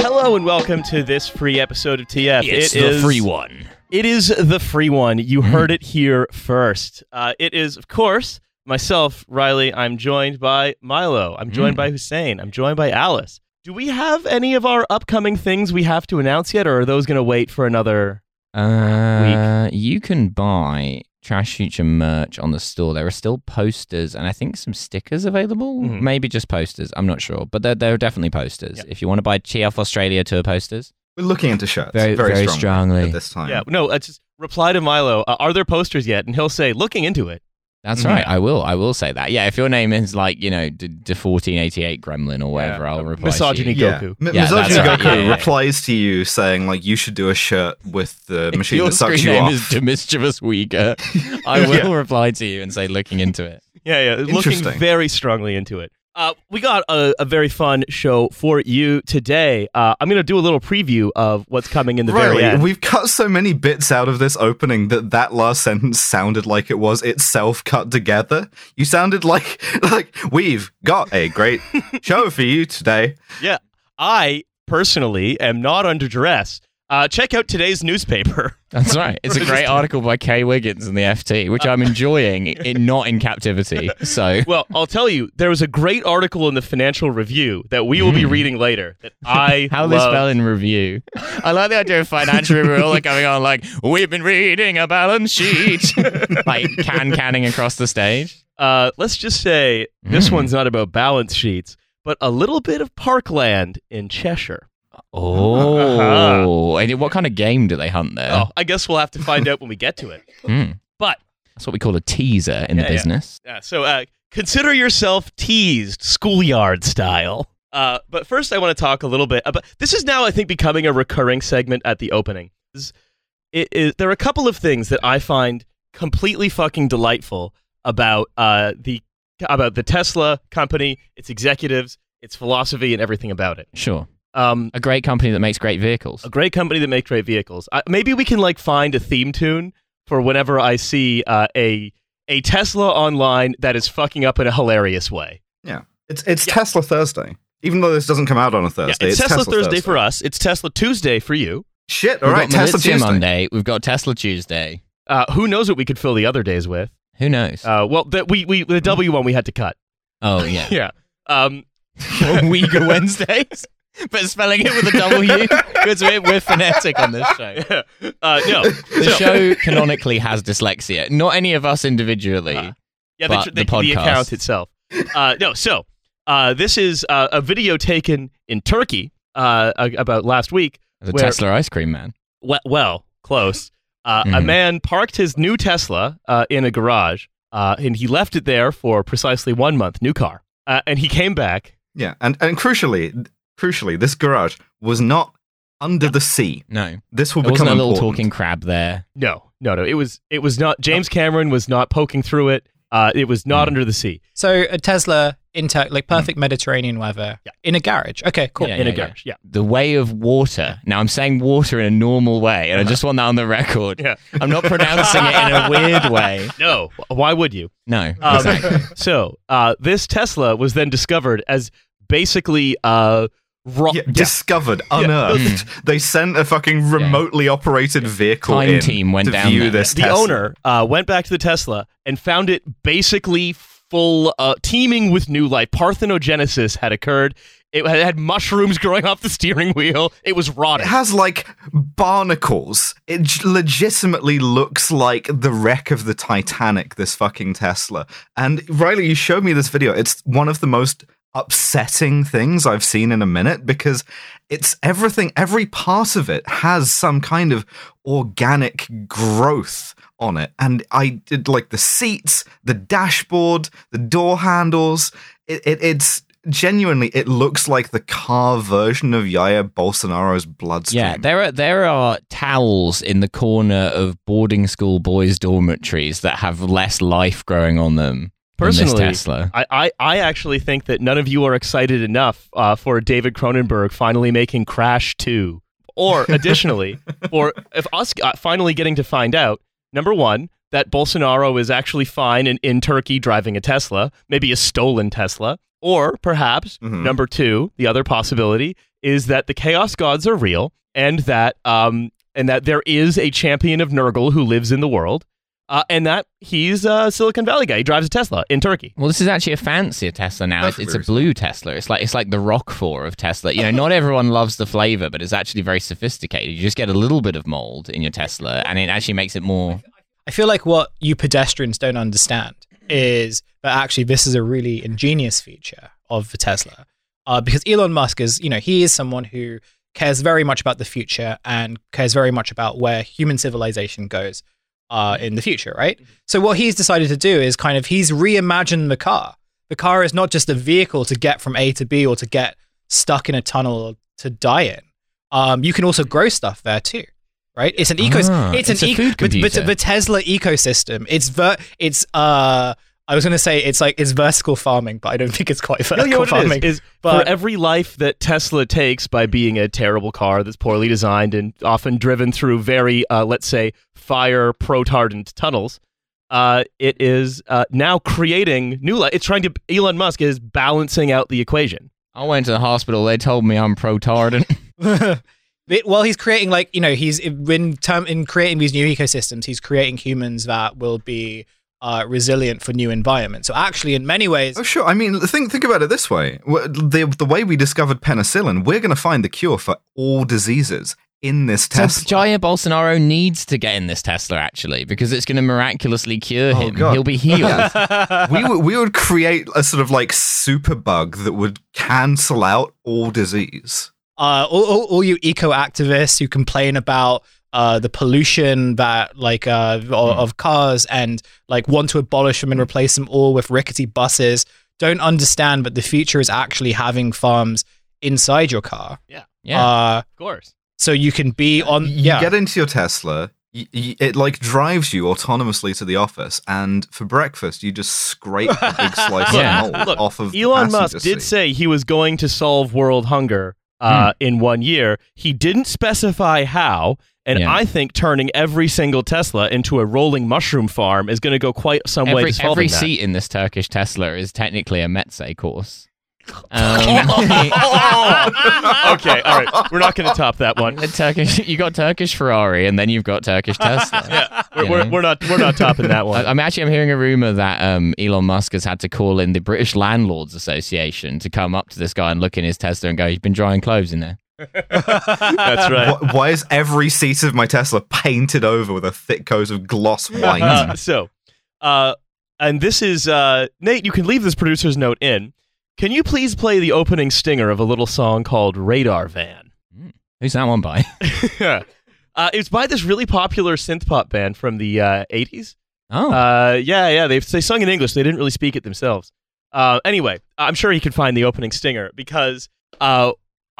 Hello and welcome to this free episode of TF. It's It the is- free one. It is the free one. You heard it here first. Uh, it is, of course, myself, Riley. I'm joined by Milo. I'm joined by Hussein. I'm joined by Alice. Do we have any of our upcoming things we have to announce yet, or are those going to wait for another? Uh, week? you can buy Trash Future merch on the store. There are still posters and I think some stickers available. Mhm. Maybe just posters. I'm not sure, but there, there are definitely posters. Yeah. If you want to buy TF Australia tour posters, We're looking into shirts Very- very, very strongly, strongly. at this time. Yeah, no. Uh, just reply to Milo. Uh, are there posters yet? And he'll say, looking into it. That's Mhm. right. I will. I will say that. Yeah, if your name is like you know D- D- 1488 Gremlin or whatever, Yeah. I'll reply. Misogyny To you. Yeah. M- Yeah, Misogyny that's right. Goku Yeah, yeah, yeah. replies to you saying like you should do a shirt with the If machine your that sucks screen you name off. is The Mischievous Uyghur, I will Yeah. reply to you and say looking into it. Yeah, yeah. Looking Interesting. very strongly into it. Uh, we got a, a very fun show for you today. Uh, I'm going to do a little preview of what's coming in the very end. we've cut so many bits out of this opening that that last sentence sounded like it was itself cut together. You sounded like like we've got a great show for you today. Yeah, I personally am not under duress. Uh, check out today's newspaper. That's right. It's a great article by Kaye Wiggins in the FT, which I'm enjoying, it, not in captivity. So Well, I'll tell you, there was a great article in the Financial Review that we will be reading later. That I Hmm. how they spell in review. I like the idea of financial review all like coming on like we've been reading a balance sheet, like can canning across the stage. Uh, let's just say this Mm. one's not about balance sheets, but a little bit of parkland in Cheshire. Oh, and what kind of game do they hunt there? Oh, I guess we'll have to find out when we get to it. Hmm. But That's what we call a teaser in Yeah, the business. Yeah, so uh, consider yourself teased, schoolyard style. Uh, but first, I want to talk a little bit about. This is now, I think, becoming a recurring segment at the opening. It is- there are a couple of things that I find completely fucking delightful about uh, the about the Tesla company, its executives, its philosophy, and everything about it. Sure, Um, a great company that makes great vehicles. a great company that makes great vehicles. Uh, maybe we can like find a theme tune for whenever I see uh, a a Tesla online that is fucking up in a hilarious way. Yeah, it's it's Tesla Thursday. Even though this doesn't come out on a Yeah, Thursday, it's, Tesla, Thursday, for us. It's Tesla Tuesday for you. Shit! All We've right, got Tesla Military Tuesday. Monday. We've got Tesla Tuesday. Uh, who knows what we could fill the other days with? Who knows? Uh, well, the, we we the W one we had to cut. oh yeah, Yeah. Um, Uyghur Wednesdays, but spelling it with a W because we're, we're phonetic on this show. uh, no. The So- show canonically has dyslexia. Not any of us individually. Uh, Yeah, but the, the the, the podcast. account itself. Uh, no, so uh, this is uh, a video taken in Turkey uh, about last week. The where- Tesla ice cream man. we- well, close. Uh, A man parked his new Tesla uh, in a garage, uh, and he left it there for precisely one month. New car, uh, and he came back. Yeah, and and crucially, crucially, this garage was not under the sea. No, This will there become wasn't a little important. talking crab there. No, no, no. It was it was not. James Cameron was not poking through it. Uh, it was not Mm. under the sea. So a Tesla in ter- like perfect Mediterranean weather Yeah. in a garage. Okay, cool. Yeah, in a garage. Yeah. The way of water. Now I'm saying water in a normal way, and I just want that on the record. Yeah. I'm not pronouncing it in a weird way. No. Why would you? No, Um, exactly. so uh, this Tesla was then discovered as basically uh, raw. Yeah, discovered, unearthed. They sent a fucking remotely operated vehicle Time in team went to down view there. this. the Tesla. owner uh, went back to the Tesla and found it basically full, uh, teeming with new life. Parthenogenesis had occurred. It had, had mushrooms growing off the steering wheel. It was rotting. It has like barnacles. It j- legitimately looks like the wreck of the Titanic. This fucking Tesla. And Riley, you showed me this video. It's one of the most upsetting things I've seen in a minute because it's everything. Every part of it has some kind of organic growth on it. And I did like the seats, the dashboard, the door handles. It, it it's genuinely it looks like the car version of Jair Bolsonaro's bloodstream. Yeah, there are there are towels in the corner of boarding school boys' dormitories that have less life growing on them. Than this Personally, Tesla. I, I, I actually think that none of you are excited enough uh, for David Cronenberg finally making Crash 2. or additionally, or if us uh, finally getting to find out, number one, that Bolsonaro is actually fine in, in Turkey driving a Tesla, maybe a stolen Tesla, or perhaps Mhm. number two, the other possibility is that the chaos gods are real and that um and that there is a champion of Nurgle who lives in the world, uh, and that he's a Silicon Valley guy. He drives a Tesla in Turkey. Well, this is actually a fancier Tesla now. It's, it's a blue Tesla. It's like it's like the Roquefort of Tesla. You know, not everyone loves the flavor, but it's actually very sophisticated. You just get a little bit of mold in your Tesla, and it actually makes it more. I feel like what you pedestrians don't understand is that actually this is a really ingenious feature of the Tesla. Uh, because Elon Musk is, you know, he is someone who cares very much about the future and cares very much about where human civilization goes uh, in the future, right? So what he's decided to do is kind of he's reimagined the car. The car is not just a vehicle to get from A to B or to get stuck in a tunnel to die in. Um, you can also grow stuff there too, right? It's an ecosystem. Ah, it's, it's an a eco- food but- but the Tesla ecosystem. It's ver- It's uh. I was going to say it's like it's vertical farming, but I don't think it's quite You vertical know what it farming. is, is but- for every life that Tesla takes by being a terrible car that's poorly designed and often driven through very, uh, let's say, fire protardant tunnels, uh, it is uh, now creating new life. It's trying to. Elon Musk is balancing out the equation. I went to the hospital. They told me I'm protardant. It- well, he's creating like you know he's in term in creating these new ecosystems. He's creating humans that will be uh, resilient for new environments. So actually, in many ways, Oh, sure. I mean, think think about it this way: the the way we discovered penicillin, we're going to find the cure for all diseases in this so Tesla. Jair Bolsonaro needs to get in this Tesla actually because it's going to miraculously cure Oh, him. God. He'll be healed. we would we would create a sort of like super bug that would cancel out all disease. uh, all, all, all you eco activists who complain about uh, the pollution that like uh, o- of cars and like want to abolish them and replace them all with rickety buses don't understand that the future is actually having farms inside your car. yeah. Uh, Of course. so you can be on. You Yeah. get into your Tesla. y- y- It like drives you autonomously to the office, and for breakfast you just scrape a big slice Yeah. of mold Look, off of Elon Musk did seat. say he was going to solve world hunger uh, in one year. He didn't specify how. And Yeah. I think turning every single Tesla into a rolling mushroom farm is going to go quite some way Every, to solving every that. seat in this Turkish Tesla is technically a meze course. Um, okay, all right. We're not going to top that one. the Turkish, you got Turkish Ferrari, and then you've got Turkish Tesla. Yeah, we're, You we're, know? we're not we're not topping that one. I'm actually I'm hearing a rumor that um, Elon Musk has had to call in the British Landlords Association to come up to this guy and look in his Tesla and go, "You've been drying clothes in there." That's right. Wh- Why is every seat of my Tesla painted over with a thick coat of gloss white? Uh, so, uh, and this is uh, Nate. You can leave this producer's note in. Can you please play the opening stinger of a little song called Radar Van? Who's that one by? uh, it's by this really popular synth pop band from the uh, 80s. Oh, Uh, yeah, yeah. They they sung in English. They didn't really speak it themselves. Uh, anyway, I'm sure he can find the opening stinger because uh,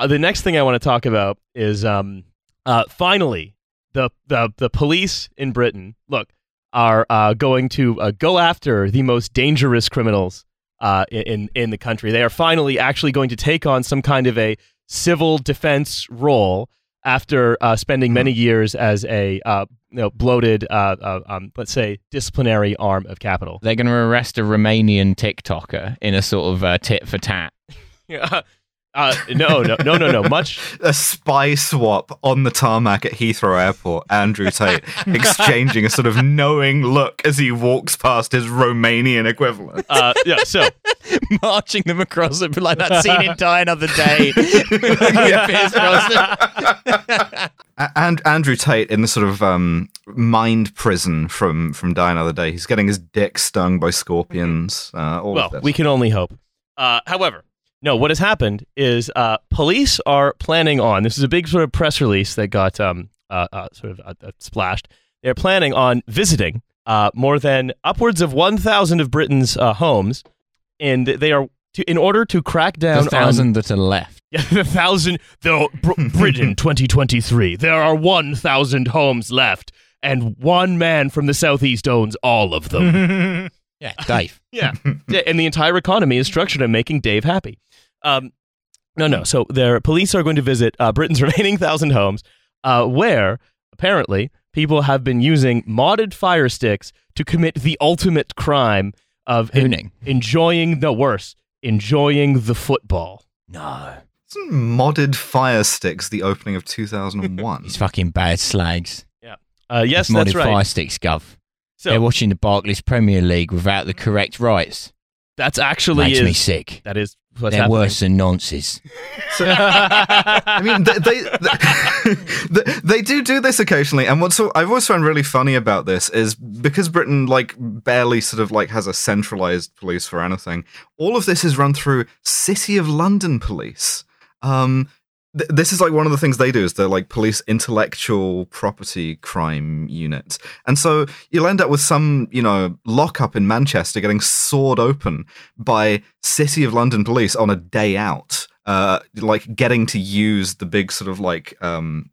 the next thing I want to talk about is um, uh, finally the, the the police in Britain look are uh, going to uh, go after the most dangerous criminals uh, in in the country. They are finally actually going to take on some kind of a civil defense role after uh, spending many years as a uh, you know, bloated, uh, uh, um, let's say, disciplinary arm of capital. they're going to arrest a Romanian TikToker in a sort of uh, tit for tat. Yeah. Uh, no, no, no, no, no. Much. a spy swap on the tarmac at Heathrow Airport. Andrew Tate exchanging a sort of knowing look as he walks past his Romanian equivalent. Uh, yeah. So marching them across it like that scene in Die Another Day. Pierce Brosnan. A- and Andrew Tate in the sort of um, mind prison from from Die Another Day. He's getting his dick stung by scorpions. Uh, all well, of this. we can only hope. Uh, however, no. What has happened is uh, police are planning on. This is a big sort of press release that got um, uh, uh, sort of uh, uh, splashed. They're planning on visiting uh, more than upwards of 1,000 of Britain's uh, homes, and they are to, in order to crack down The thousand that are left. Yeah, the thousand. The Br- Britain 2023. There are 1,000 homes left, and one man from the southeast owns all of them. Yeah, Dave. yeah. yeah, and the entire economy is structured on making Dave happy. Um, no, no. So their police are going to visit uh, Britain's remaining thousand homes. uh, where apparently people have been using modded fire sticks to commit the ultimate crime of en- enjoying the worst, enjoying the football. No. Isn't modded fire sticks the opening of 2001? These fucking bad slags. Yeah. Uh, yes, It's modded that's right. fire sticks, Gov. So, They're watching the Barclays Premier League without the correct rights. that's actually Makes me sick. that is what's They're happening. worse than nonces. I mean, they they, they they do do this occasionally, and what's I've always found really funny about this is because Britain like barely sort of like has a centralized police for anything. All of this is run through City of London police. Um, th- this is like one of the things they do is they're like police intellectual property crime unit, and so you'll end up with some you know lockup in Manchester getting sawed open by City of London police on a day out, uh, like getting to use the big sort of like um,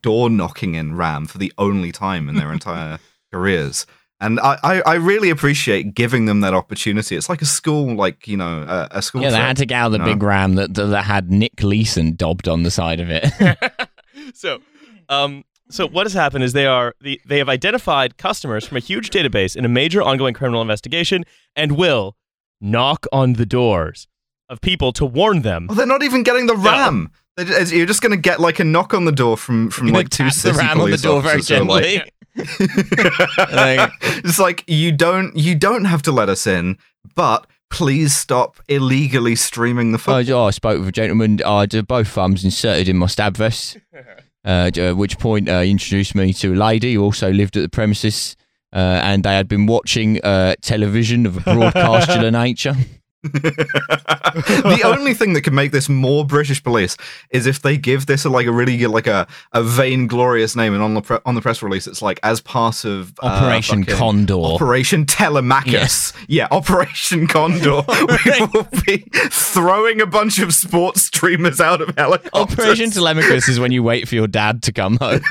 door knocking in RAM for the only time in their entire careers. And I, I, I really appreciate giving them that opportunity. It's like a school, like you know, a, a school. Yeah, they had to get out the No. big ram that, that, that had Nick Leeson dobbed on the side of it. so, um, so what has happened is they are the, they have identified customers from a huge database in a major ongoing criminal investigation and will knock on the doors of people to warn them. Oh, they're not even getting the RAM. They ju- You're just going to get like a knock on the door from from Gonna like two tap the city ram on the police door very officers who like- gently. Like- it's like you don't you don't have to let us in, but please stop illegally streaming the Oh. I spoke with a gentleman. I had both thumbs inserted in my stab vest. Uh, at which point, uh, he introduced me to a lady who also lived at the premises, uh, and they had been watching uh, television of a broadcastular nature. The only thing that could make this more British police is if they give this a, like a really like a, a vainglorious name, and on the pre- on the press release, it's like as part of uh, Operation fucking Condor. Operation Telemachus. Yeah, Operation Condor. we will be throwing a bunch of sports streamers out of helicopters. Operation Telemachus is when you wait for your dad to come home.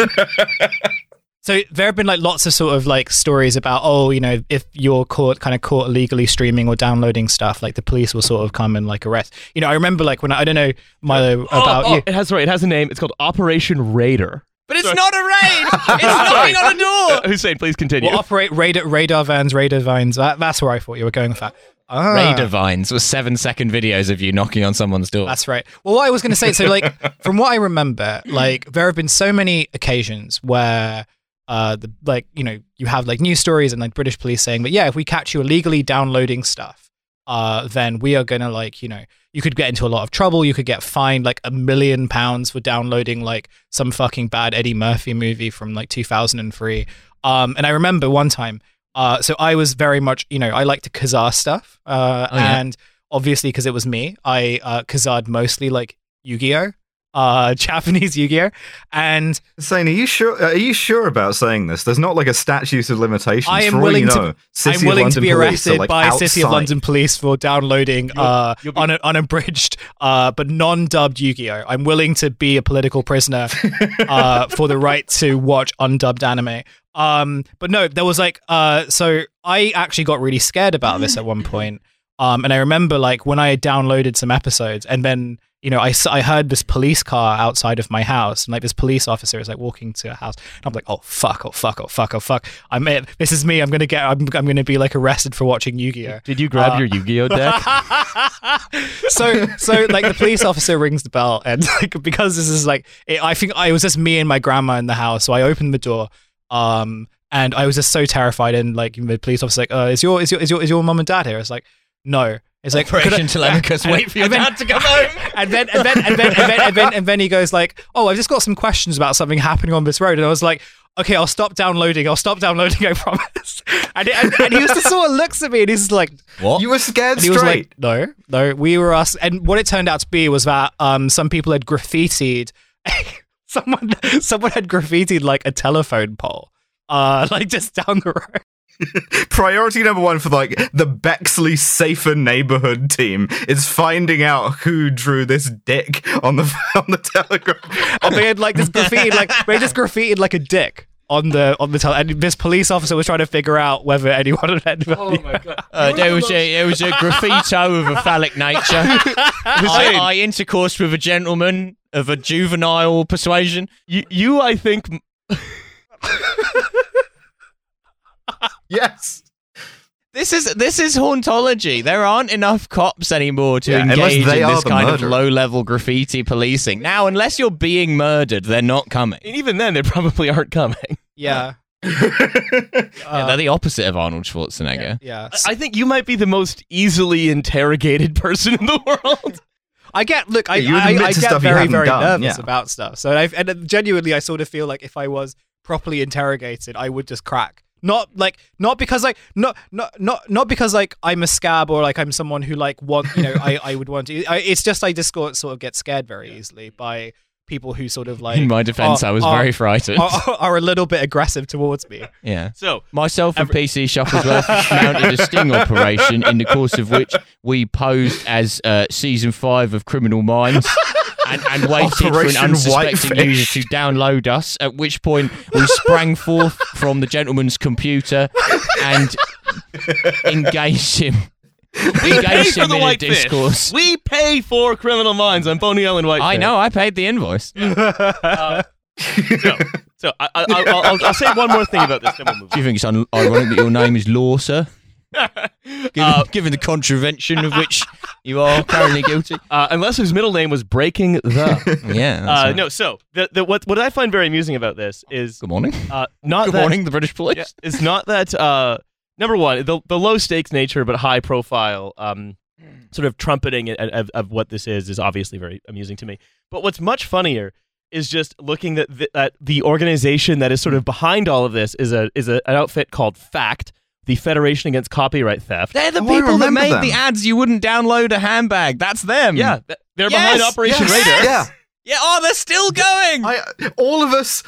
So there have been like lots of sort of like stories about oh you know if you're caught kind of caught illegally streaming or downloading stuff like the police will sort of come and like arrest you know I remember like when I, I don't know Milo about oh, oh, you It has right. It has a name. It's called Operation Raider. But it's not a raid. It's knocking on a door. Uh, Hussein, please continue. well operate radar radar vans radar vines that, that's where I thought you were going with that ah, Raider vines was seven second videos of you knocking on someone's door. That's right. Well, what I was going to say, so like from what I remember, like there have been so many occasions where, uh, the like you know you have like news stories and like British police saying, but yeah, if we catch you illegally downloading stuff, uh, then we are gonna like you know you could get into a lot of trouble. You could get fined like a million pounds for downloading like some fucking bad Eddie Murphy movie from like 2003. Um, and I remember one time. Uh, so I was very much, you know, I liked to kazaa stuff. Uh, Oh, yeah. and obviously because it was me, I uh, kazaaed mostly like Yu-Gi-Oh, uh, Japanese Yu-Gi-Oh, and Saying, are you sure? Are you sure about saying this? There's not like a statute of limitations. I am For all willing you to- know, City I'm willing to be arrested like, by City of. London Police for downloading uh, you'll be- un- unabridged uh, but non-dubbed Yu-Gi-Oh. I'm willing to be a political prisoner uh, for the right to watch undubbed anime. Um, but no, there was like, uh, so I actually got really scared about this at one point. Um, and I remember like when I had downloaded some episodes and then, you know, I, I heard this police car outside of my house and like this police officer is like walking to a house. And I'm like, oh fuck, oh fuck, oh fuck, oh fuck. I'm it. This is me. I'm going to get, I'm, I'm going to be like arrested for watching Yu-Gi-Oh. Did you grab Uh, your Yu-Gi-Oh deck? so so like the police officer rings the bell and like because this is like it, i think i was just me and my grandma in the house so i opened the door um and i was just so terrified and like the police officer like uh is your is your is your is your mom and dad here it's like no it's like Operation Telemachus, and- wait for your then- dad to come home. and then and then and then and then, and then and then he goes like oh i've just got some questions about something happening on this road and i was like okay i'll stop downloading i'll stop downloading i promise and, and, and he just sort of looks at me and he's like What? You were scared and he was straight. like, no, no, we were us. And what it turned out to be was that um, some people had graffitied, someone, someone had graffitied like a telephone pole, uh, like just down the road. Priority number one for like the Bexley Safer Neighborhood team is finding out who drew this dick on the on the telegram. And they had like this graffiti, like they just graffitied like a dick on the on the tele. And this police officer was trying to figure out whether anyone had. Oh my god! Uh, there was a there was a graffito of a phallic nature. I, I intercoursed with a gentleman. of a juvenile persuasion. You, you I think, Yes. This is this is hauntology. There aren't enough cops anymore to Yeah, engage in this kind murderer. of low-level graffiti policing. Now, unless you're being murdered, they're not coming. and even then, they probably aren't coming. Yeah. Yeah, they're the opposite of Arnold Schwarzenegger. yeah. I think you might be the most easily interrogated person in the world. I get look. I Yeah, you I, I get very very done, nervous yeah. about stuff. So I and genuinely, I sort of feel like if I was properly interrogated, I would just crack. Not like not because like not not not not because like I'm a scab or like I'm someone who like want you know I I would want to. I, it's just I just sort of get scared very easily by people who sort of like In my defense, are- I was are- very frightened. are, are a little bit aggressive towards me. yeah. So, Myself and Every- PC Shufflesworth mounted a sting operation in the course of which we posed as uh, season five of Criminal Minds. And, and waited for an unsuspecting Whitefish. user to download us. At which point we sprang forth from the gentleman's computer and engaged him. we pay engaged him the in a Whitefish. discourse. We pay for Criminal Minds I'm Boney Island Whitefish. I know. I paid the invoice. Uh, so, so I, I, I'll, I'll, I'll say one more thing about this, then we'll move Do you think it's un- ironic that your name is Law, sir? Given, Uh, given the contravention of which you are currently guilty. uh, unless his middle name was Breaking the. Yeah. Uh, right. no, so the, the, what what I find very amusing about this is Good morning. uh, not Good that morning, the British police. yeah, it's not that uh, number one the the low stakes nature but high profile um, sort of trumpeting of, of, of what this is is obviously very amusing to me. But what's much funnier is just looking at the, at the organization that is sort of behind all of this is a is a, an outfit called Fact, the Federation Against Copyright Theft. They're the Oh, I people that remember made them. the ads you wouldn't download a handbag. That's them. Yeah, th- they're Yes, behind Operation yes. Raider. Yeah. Yeah, oh, they're still going. I, all of us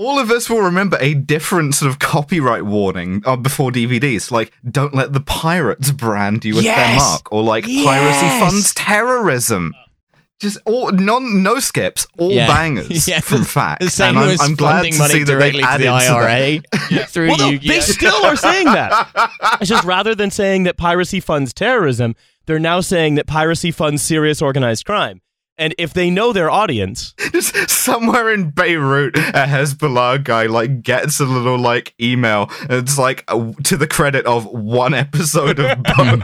all of us will remember a different sort of copyright warning uh, before DVDs, like "Don't let the pirates brand you with their Yes! mark," or like Yes! "Piracy funds terrorism." Just all non no skips, all Yeah. bangers Yeah, from the- fact. the same and I'm, was I'm glad funding to money see that directly they to the added to IRA through Well, no, Yu-Gi-Oh. they still are saying that. It's just rather than saying that piracy funds terrorism, they're now saying that piracy funds serious organized crime. And if they know their audience, Just somewhere in Beirut, a Hezbollah guy like gets a little like email. And it's like uh, to the credit of one episode of Bone.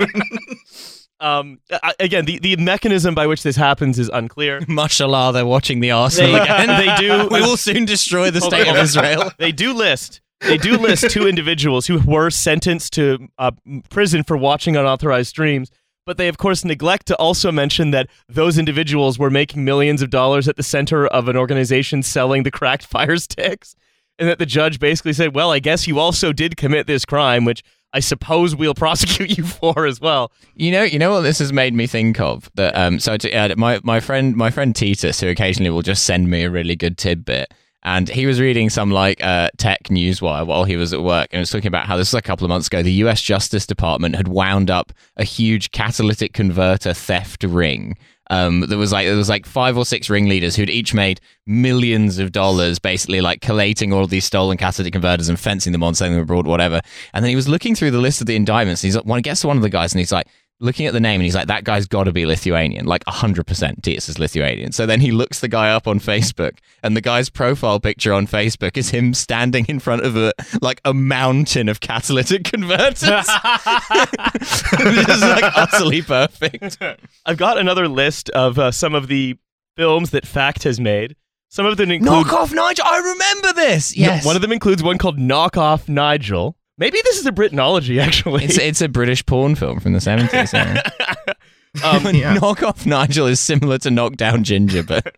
Um, again, the, the mechanism by which this happens is unclear. Mashallah, they're watching the Arsenal They- again. they do- We will soon destroy the state of Israel. They do list. They do list two individuals who were sentenced to uh, prison for watching unauthorized streams, but they of course neglect to also mention that those individuals were making millions of dollars at the center of an organization selling the cracked fire sticks, and that the judge basically said, "Well, I guess you also did commit this crime, which I suppose we'll prosecute you for as well." You know, you know what this has made me think of. That um, so to, uh, my my friend my friend Titus, who occasionally will just send me a really good tidbit, and he was reading some like uh, tech newswire while he was at work, and it was talking about how this was a couple of months ago. The U.S. Justice Department had wound up a huge catalytic converter theft ring. Um, there was like there was like five or six ringleaders who'd each made millions of dollars, basically like collating all these stolen catalytic converters and fencing them on, sending them abroad, whatever. And then he was looking through the list of the indictments. And he's like, he gets to one of the guys, and he's like, looking at the name and he's like, that guy's got to be Lithuanian, like 100% Titus is Lithuanian. So then he looks the guy up on Facebook, and the guy's profile picture on Facebook is him standing in front of a like a mountain of catalytic converters. this is like utterly perfect. I've got another list of uh, some of the films that Fact has made. Some of them include Knock off Nigel. I remember this. No, Yes. one of them includes one called Knock Off Nigel. Maybe this is a Britainology, actually. It's it's a British porn film from the seventies. um, Yeah. Knock off Nigel is similar to Knock Down Ginger, but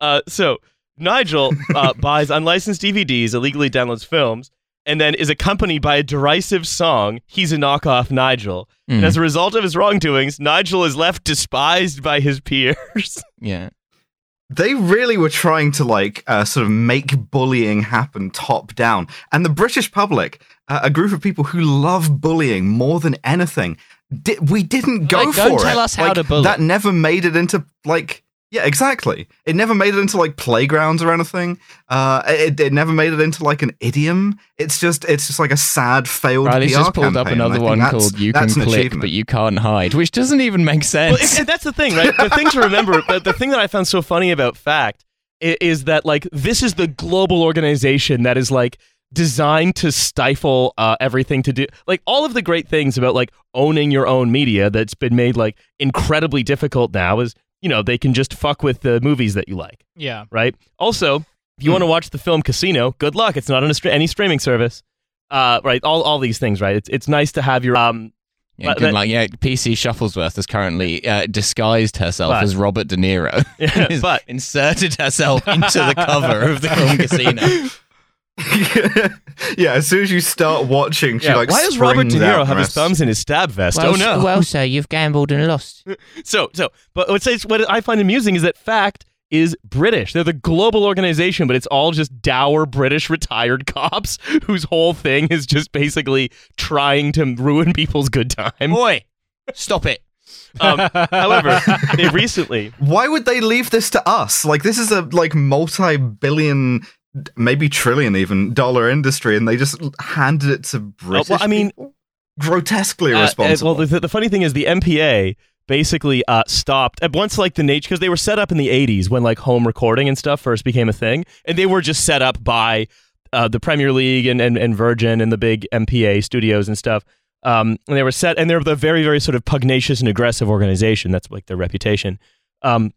uh, so Nigel uh, buys unlicensed DVDs, illegally downloads films, and then is accompanied by a derisive song. He's a knockoff Nigel. And Mm. as a result of his wrongdoings, Nigel is left despised by his peers. yeah. They really were trying to like uh, sort of make bullying happen top down and the british public uh, a group of people who love bullying more than anything di- we didn't go Like, for don't it tell us how Like, to bully. that never made it into like Yeah, exactly. It never made it into like playgrounds or anything. Uh, it, it never made it into like an idiom. It's just it's just like a sad failed Riley's PR just pulled up campaign, and I another one called "You Can Click, but You Can't Hide," which doesn't even make sense. Well, and- and that's the thing, right? The thing to remember, the, the thing that I found so funny about Fact is, is that like this is the global organization that is like designed to stifle uh, everything to do like all of the great things about like owning your own media that's been made like incredibly difficult now is you know they can just fuck with the movies that you like Yeah. right also if you want to watch the film casino good luck it's not on a stra- any streaming service uh, right all, all these things right it's, it's nice to have your um yeah, but good that- luck. Yeah, PC Shufflesworth has currently uh, disguised herself But- as Robert De Niro. Yeah, but- inserted herself into the cover of the film Casino. yeah, as soon as you start watching, she yeah, like why does Robert De Niro out have his thumbs in his stab vest Well, oh no well, sir, you've gambled and lost. So, so, but what, says, what I find amusing is that Fact is British. They're the global organization, but it's all just dour British retired cops whose whole thing is just basically trying to ruin people's good time. Boy, stop it. Um, however, they recently, Why would they leave this to us? Like this is a like multi-billion, maybe trillion even dollar industry, and they just handed it to British. Uh, I mean- grotesquely uh, uh, well, the, the funny thing is the MPA basically uh, stopped at once like the nature because they were set up in the 80s when like home recording and stuff first became a thing and they were just set up by uh, the premier league and, and, and virgin and the big mpa studios and stuff. Um, and they were set and they're the very very sort of pugnacious and aggressive organization. That's like their reputation. Um,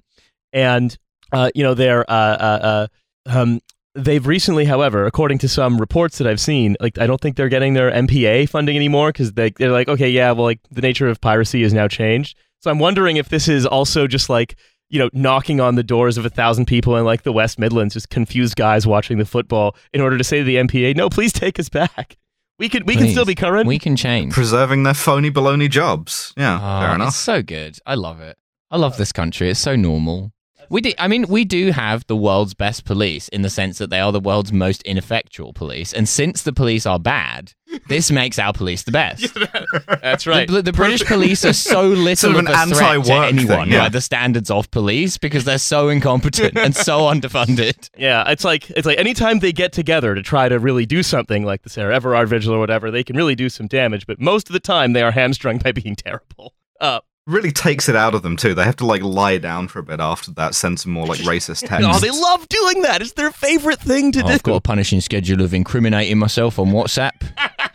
and uh, you know they're uh, uh, uh, um, they've recently however according to some reports that i've seen like i don't think they're getting their mpa funding anymore because they, they're like okay yeah well like the nature of piracy has now changed so i'm wondering if this is also just like you know knocking on the doors of a thousand people in like the west midlands just confused guys watching the football in order to say to the mpa no please take us back we can we can still be current We can change. preserving their phony baloney jobs. Yeah, Oh, fair It's enough. so good. I love it. I love this country. It's so normal. We do, I mean, we do have the world's best police in the sense that they are the world's most ineffectual police. And since the police are bad, this makes our police the best. that's right The, the British police are so little Sort of of, a threat to anyone thing, yeah. by the standards of police because they're so incompetent and so underfunded. Yeah, it's like it's like anytime they get together to try to really do something like the Sarah Everard Vigil or whatever, they can really do some damage. But most of the time, they are hamstrung by being terrible. Uh, Really takes it out of them too. They have to like lie down for a bit after that, send some more like racist text. oh, they love doing that. It's their favorite thing to Oh, do. I've got a punishing schedule of incriminating myself on WhatsApp.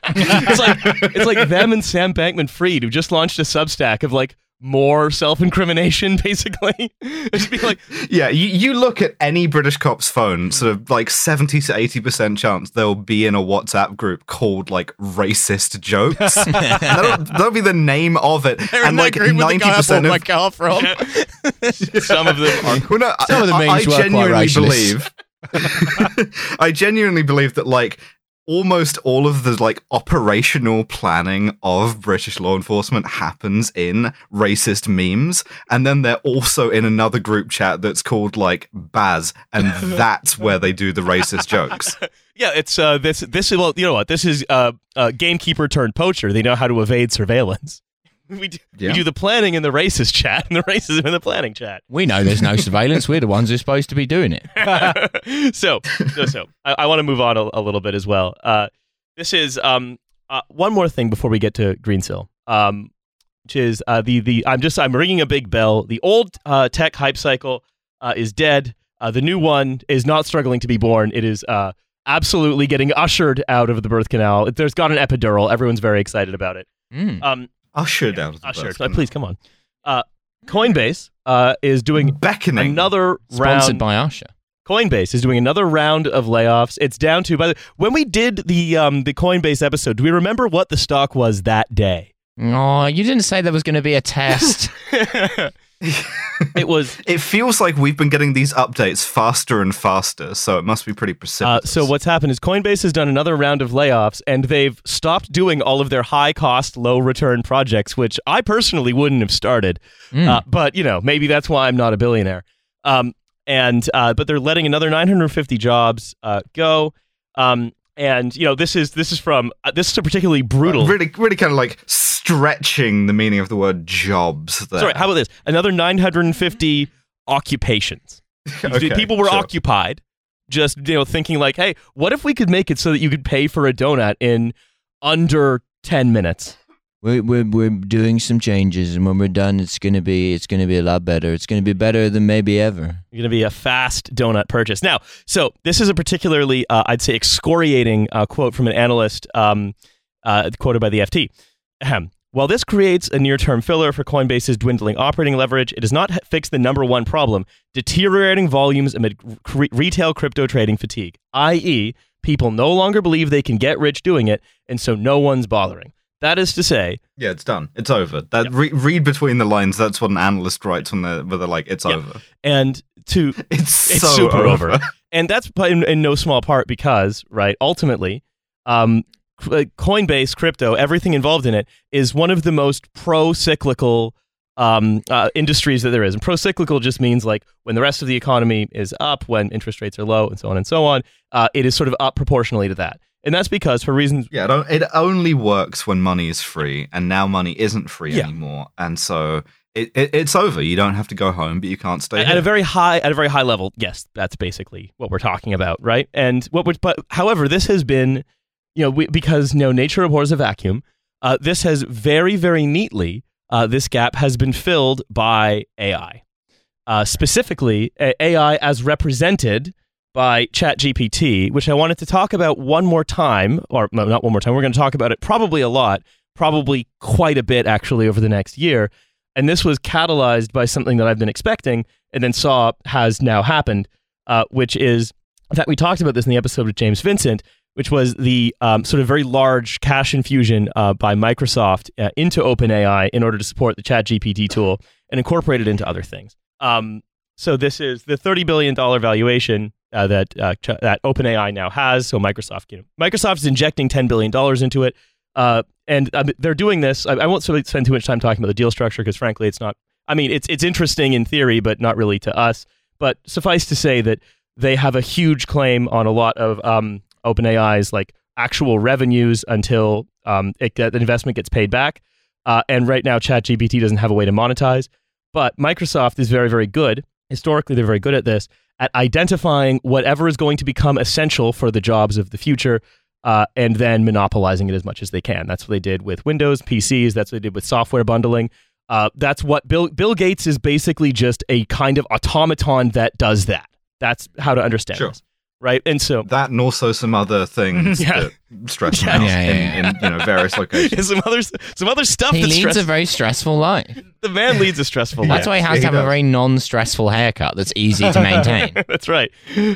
it's like it's like them and Sam Bankman Fried who just launched a Substack of like more self-incrimination, basically. just be like, Yeah, you, you look at any British cop's phone, sort of like 70 to 80% chance they'll be in a WhatsApp group called like racist jokes. that'll, that'll be the name of it. They're and like 90% of. car from. some of them are. Well, no, Some of the I, memes I were quite genuinely believe. I genuinely believe that like almost all of the like operational planning of British law enforcement happens in racist memes, and then they're also in another group chat that's called like Baz, and that's where they do the racist jokes. Yeah, it's uh, this. This is well, you know what? This is uh, uh, gamekeeper turned poacher. They know how to evade surveillance. We do, Yeah. we do the planning in the racist chat and the racism in the planning chat. We know there's no surveillance. We're the ones who are supposed to be doing it. so, so, so I, I want to move on a, a little bit as well. Uh, this is um, uh, one more thing before we get to Greensill, um, which is uh, the the I'm just I'm ringing a big bell. The old uh, tech hype cycle uh, is dead. Uh, the new one is not struggling to be born. It is uh, absolutely getting ushered out of the birth canal. There's got an epidural. Everyone's very excited about it. Mm. Um, Ushered out of the ushered. birth Uh, canal. please come on. Uh, Coinbase uh, is doing beckoning. another Sponsored round. by Usher. Coinbase is doing another round of layoffs. It's down to by the when we did the um the Coinbase episode. Do we remember what the stock was that day? Oh, you didn't say there was going to be a test. It was It feels like we've been getting these updates faster and faster, so it must be pretty uh, precipitous. so. What's happened is Coinbase has done another round of layoffs, and they've stopped doing all of their high cost, low return projects, which I personally wouldn't have started. Mm. Uh, but you know, maybe that's why I'm not a billionaire. Um, and uh, but they're letting another 950 jobs uh, go. Um, and you know, this is this is from uh, this is a particularly brutal. Really, really kind of like stretching the meaning of the word jobs there. Sorry, how about this? Another 950 occupations. Okay, People were sure. occupied, just you know, thinking like, "Hey, what if we could make it so that you could pay for a donut in under ten minutes?" We're, we're, we're doing some changes, and when we're done, it's gonna be it's gonna be a lot better. It's gonna be better than maybe ever. You're to be a fast donut purchase. Now, so this is a particularly, uh, I'd say, excoriating uh, quote from an analyst um, uh, quoted by the FT. Ahem. While this creates a near term filler for Coinbase's dwindling operating leverage, it does not fix the number one problem deteriorating volumes amid cre- retail crypto trading fatigue, i.e., people no longer believe they can get rich doing it, and so no one's bothering. That is to say, Yeah, it's done. It's over. That re- read between the lines. That's what an analyst writes when they're, where they're like, "It's Yeah. over." and to It's, It's so super over. over. and that's in, in no small part because right ultimately um, coinbase crypto everything involved in it is one of the most pro-cyclical um, uh, industries that there is and pro-cyclical just means like when the rest of the economy is up when interest rates are low and so on and so on uh, it is sort of up proportionally to that and that's because for reasons Yeah, it, only works when money is free, and now money isn't free Yeah. anymore, and so it, it, it's over. You don't have to go home, but you can't stay at here. a very high at a very high level yes that's basically what we're talking about right and what would but however this has been you know we, because you know nature abhors a vacuum uh, this has very very neatly uh, this gap has been filled by ai uh, specifically ai as represented by ChatGPT, which I wanted to talk about one more time, or no, not one more time. We're going to talk about it probably a lot, probably quite a bit actually over the next year. And this was catalyzed by something that I've been expecting and then saw has now happened, uh, which is, that we talked about this in the episode with James Vincent, which was the um, sort of very large cash infusion uh, by Microsoft uh, into OpenAI in order to support the ChatGPT tool and incorporate it into other things. Um, so this is the thirty billion dollar valuation uh, that uh, that OpenAI now has. So Microsoft, you know, Microsoft is injecting ten billion dollars into it, uh, and um, they're doing this. I, I won't of spend too much time talking about the deal structure because, frankly, it's not. I mean, it's it's interesting in theory, but not really to us. But suffice to say that they have a huge claim on a lot of um, OpenAI's like actual revenues until um, it, the investment gets paid back. Uh, and right now, ChatGPT doesn't have a way to monetize. But Microsoft is very, very good. Historically, they're very good at this at identifying whatever is going to become essential for the jobs of the future uh, and then monopolizing it as much as they can. That's what they did with Windows, PCs. That's what they did with software bundling. Uh, that's what Bill, Bill Gates is basically just a kind of automaton that does that. That's how to understand Sure. this. Right. And so that and also some other things Yeah. that stress me out Yeah, yeah, in, in you know various locations. some other some other stuff He that's leads stress- a very stressful life. the man leads a stressful life. That's why he has Yeah, to he have a very non-stressful haircut that's easy to maintain. That's right.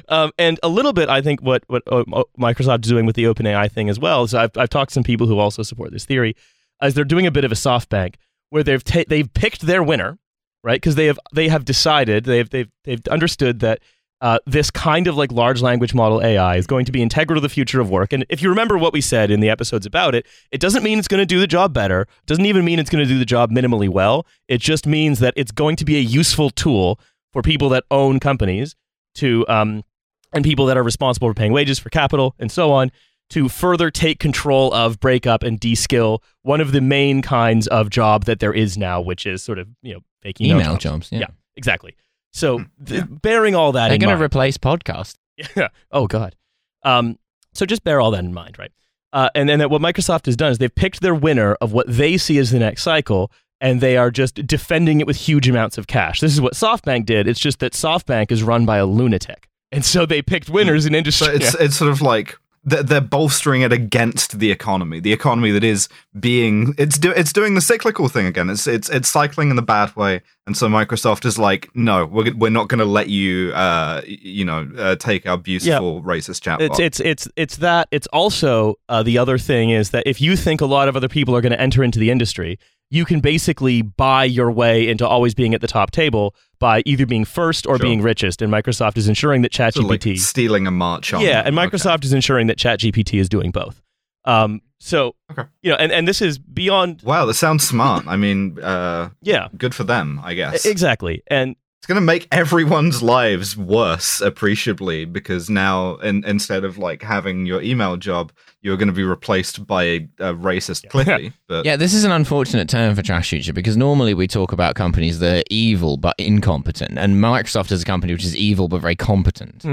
Um, and a little bit, I think what what uh, Microsoft is doing with the OpenAI thing as well. So I've I've talked to some people who also support this theory, as they're doing a bit of a SoftBank where they've ta- they've picked their winner, right? Because they have they have decided they've they've they've understood that. Uh, this kind of like large language model AI is going to be integral to the future of work. And if you remember what we said in the episodes about it, it doesn't mean it's going to do the job better. It doesn't even mean it's going to do the job minimally well. It just means that it's going to be a useful tool for people that own companies to um, and people that are responsible for paying wages for capital and so on to further take control of break up and de-skill one of the main kinds of job that there is now which is sort of you know making Email jobs. jobs. Yeah. Yeah. exactly so Hmm, th- yeah. bearing all that They're in going to mind replace podcast. yeah. Oh God. Um, so just bear all that in mind, right? Uh, and then that what Microsoft has done is they've picked their winner of what they see as the next cycle, and they are just defending it with huge amounts of cash. This is what SoftBank did. It's just that SoftBank is run by a lunatic, and so they picked winners in industry. So it's it's sort of like they're, they're bolstering it against the economy, the economy that is being it's do, it's doing the cyclical thing again. It's it's it's cycling in the bad way, and so Microsoft is like, no, we're we're not going to let you, uh, you know, uh, take our beautiful racist chatbot. It's it's it's it's that. It's also uh, the other thing is that if you think a lot of other people are going to enter into the industry, you can basically buy your way into always being at the top table by either being first or Sure. being richest. And Microsoft is ensuring that Sort of like ChatGPT, stealing a march on. yeah, and Okay. Microsoft is ensuring that ChatGPT is doing both. Um, so Okay. you know, and and this is beyond. Wow, that sounds smart. I mean, uh, Yeah, good for them, I guess. exactly. And It's going to make everyone's lives worse appreciably because now, in, instead of like having your email job, you're going to be replaced by a, a racist Clippy. But Yeah, this is an unfortunate term for Trash Future because normally we talk about companies that are evil but incompetent, and Microsoft is a company which is evil but very competent.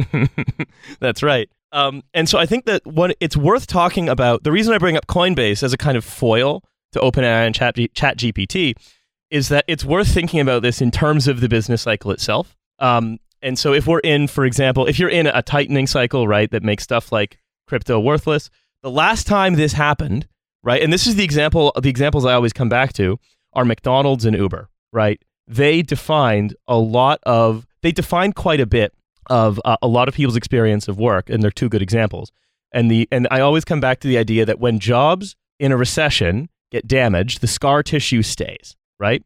That's right. Um, and so I think that what it's worth talking about. The reason I bring up Coinbase as a kind of foil to OpenAI and Chat, Chat GPT is that it's worth thinking about this in terms of the business cycle itself. Um, and so if we're in, for example, if you're in a tightening cycle, right, that makes stuff like crypto worthless, the last time this happened, right, and this is the example, the examples I always come back to are McDonald's and Uber, right? They defined a lot of, they defined quite a bit of uh, a lot of people's experience of work, and they're two good examples. And the and I always come back to the idea that when jobs in a recession get damaged, the scar tissue stays, right?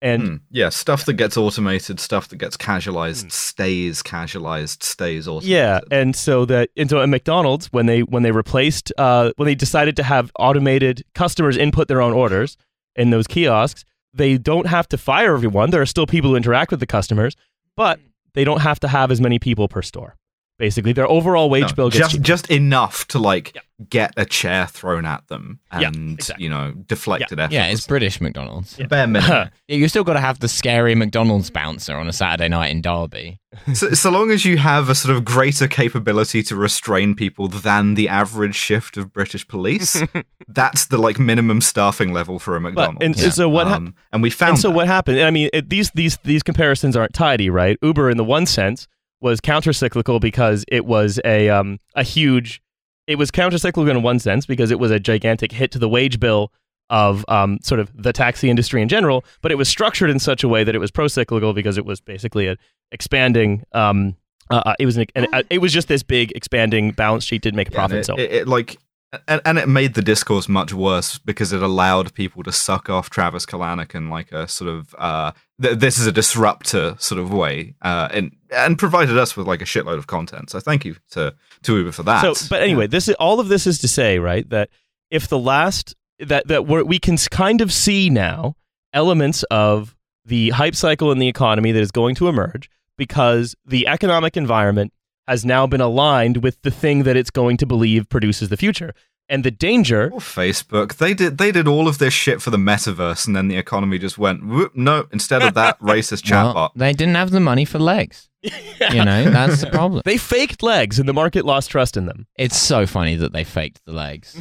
And Hmm. yeah, stuff that gets automated, stuff that gets casualized, Hmm. stays casualized, stays automated. Yeah, and so that and so at McDonald's when they when they replaced uh, when they decided to have automated customers input their own orders in those kiosks, they don't have to fire everyone. There are still people who interact with the customers, but they don't have to have as many people per store. Basically, their overall wage No, bill gets just cheaper. just enough to like Yeah. get a chair thrown at them Yeah, and exactly. you know deflected effort. yeah, it's British McDonald's. bare minimum. You still got to have the scary McDonald's bouncer on a Saturday night in Derby. so, so long as you have a sort of greater capability to restrain people than the average shift of British police, that's the like minimum staffing level for a But, McDonald's. and Yeah. so what? hap- Um, and we found and so that. what happened? I mean, it, these these these comparisons aren't tidy, right? Uber, in the one sense, was countercyclical because it was a um a huge. It was countercyclical in one sense because it was a gigantic hit to the wage bill of um sort of the taxi industry in general, but it was structured in such a way that it was pro-cyclical because it was basically a expanding um. Uh, uh, it was an, an, uh, it was just this big expanding balance sheet didn't make a Yeah, and profit. it, so it, it, like and, and it made the discourse much worse because it allowed people to suck off Travis Kalanick in like a sort of uh, th- this is a disruptor sort of way, uh, and and provided us with like a shitload of content. So thank you to to Uber for that. So, but anyway, this is, all of this is to say, right, that if the last that that we're, we can kind of see now elements of the hype cycle in the economy that is going to emerge because the economic environment has now been aligned with the thing that it's going to believe produces the future. And the danger Or Facebook, they did they did all of this shit for the metaverse, and then the economy just went whoop, no. Instead of that racist Well, chatbot, they didn't have the money for legs. You know, that's the problem. they faked legs and the market lost trust in them. It's so funny that they faked the legs.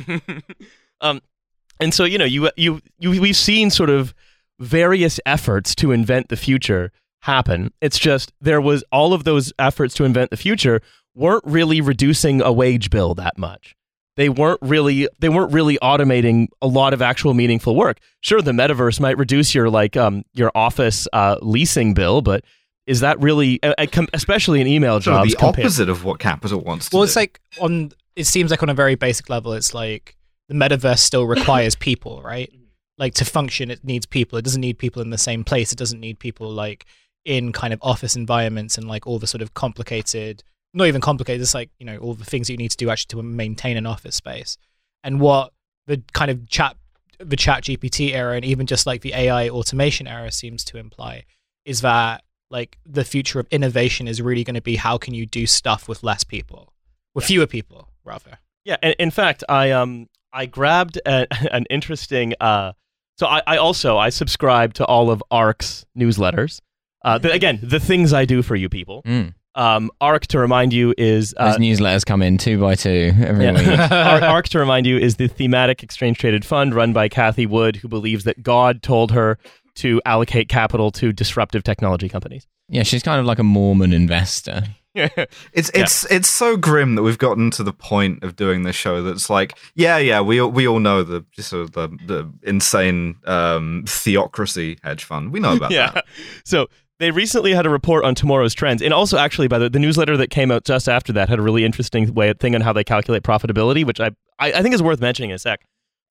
um, and so you know, you you you we've seen sort of various efforts to invent the future happen. It's just there was all of those efforts to invent the future weren't really reducing a wage bill that much. They weren't really they weren't really automating a lot of actual meaningful work. Sure, the metaverse might reduce your like um your office uh, leasing bill, but is that really, uh, com- especially in email so jobs? the compared- opposite of what Capital wants to do. Well, do. it's like on. It seems like on a very basic level, it's like the metaverse still requires people, right? Like to function, it needs people. It doesn't need people in the same place. It doesn't need people like in kind of office environments and like all the sort of complicated, not even complicated. It's like you know all the things that you need to do actually to maintain an office space. And what the kind of chat, the ChatGPT era, and even just like the AI automation era seems to imply is that like the future of innovation is really going to be how can you do stuff with less people with fewer people rather Yeah, and in fact, I um I grabbed a, an interesting. Uh, so I, I also I subscribe to all of ARK's newsletters. Uh, the, again, the things I do for you people. Mm. Um, ARK to remind you is Those uh, newsletters come in two by two every Yeah. week. ARK, ARK to remind you is the thematic exchange traded fund run by Cathie Wood, who believes that God told her to allocate capital to disruptive technology companies. Yeah, she's kind of like a Mormon investor. It's it's it's so grim that we've gotten to the point of doing this show that's like, yeah, yeah, we all- we all know the just sort of the, the insane um, theocracy hedge fund. We know about yeah. that. So they recently had a report on tomorrow's trends, and also actually, by the the newsletter that came out just after that had a really interesting way thing on how they calculate profitability, which I I, I think is worth mentioning in a sec.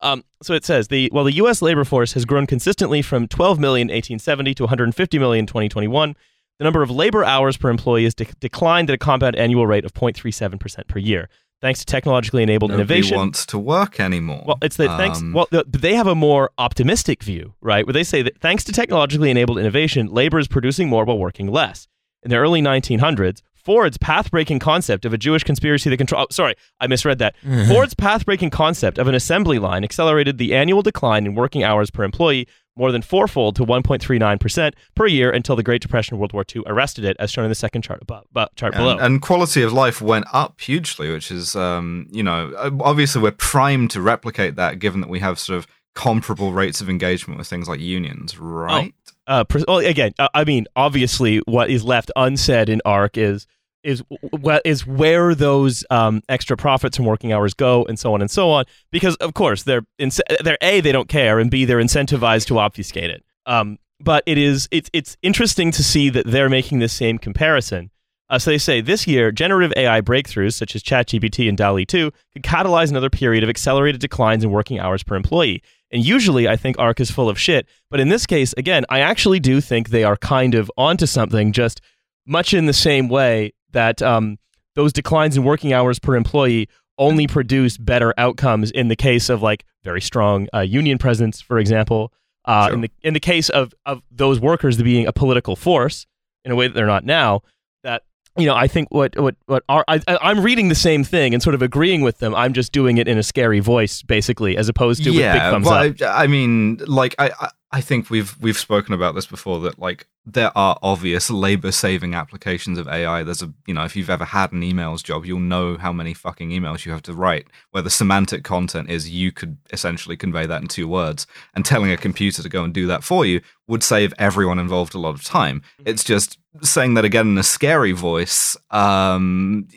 Um, so it says the while the U.S. labor force has grown consistently from 12 million in 1870 to 150 million in 2021, the number of labor hours per employee has de- declined at a compound annual rate of 0.37 percent per year. Thanks to technologically enabled Nobody innovation. wants to work anymore. Well, it's that thanks. Um, Well, they have a more optimistic view, right? Where they say that thanks to technologically enabled innovation, labor is producing more while working less. In the early 1900s, Ford's path-breaking concept of a Jewish conspiracy that control. Oh, sorry, I misread that. Ford's path-breaking concept of an assembly line accelerated the annual decline in working hours per employee more than fourfold to 1.39 percent per year until the Great Depression of World War II arrested it, as shown in the second chart above. bu- chart below. and, and quality of life went up hugely, which is, um, you know, obviously we're primed to replicate that, given that we have sort of comparable rates of engagement with things like unions, right? uh, pres- well, again, uh, I mean, obviously, what is left unsaid in ARK is is what is where those um, extra profits from working hours go, and so on and so on. Because of course, they're ince- they're a they don't care, and b they're incentivized to obfuscate it. Um, but it is it's it's interesting to see that they're making this same comparison. Uh, so they say this year, generative AI breakthroughs such as ChatGPT and DALL-E 2 could catalyze another period of accelerated declines in working hours per employee. And usually, I think ARK is full of shit. But in this case, again, I actually do think they are kind of onto something, just much in the same way that um, those declines in working hours per employee only produce better outcomes in the case of like very strong uh, union presence, for example. Uh, Sure. In the in the case of of those workers being a political force in a way that they're not now, that you know, I think what what what are I, I'm reading the same thing and sort of agreeing with them. I'm just doing it in a scary voice, basically, as opposed to with big thumbs well, up. I, I mean, like I, I, I think we've we've spoken about this before. That like there are obvious labor-saving applications of AI. There's a you know, if you've ever had an emails job, you'll know how many fucking emails you have to write. Where the semantic content is, you could essentially convey that in two words, and telling a computer to go and do that for you would save everyone involved a lot of time. It's just saying that again in a scary voice. Um,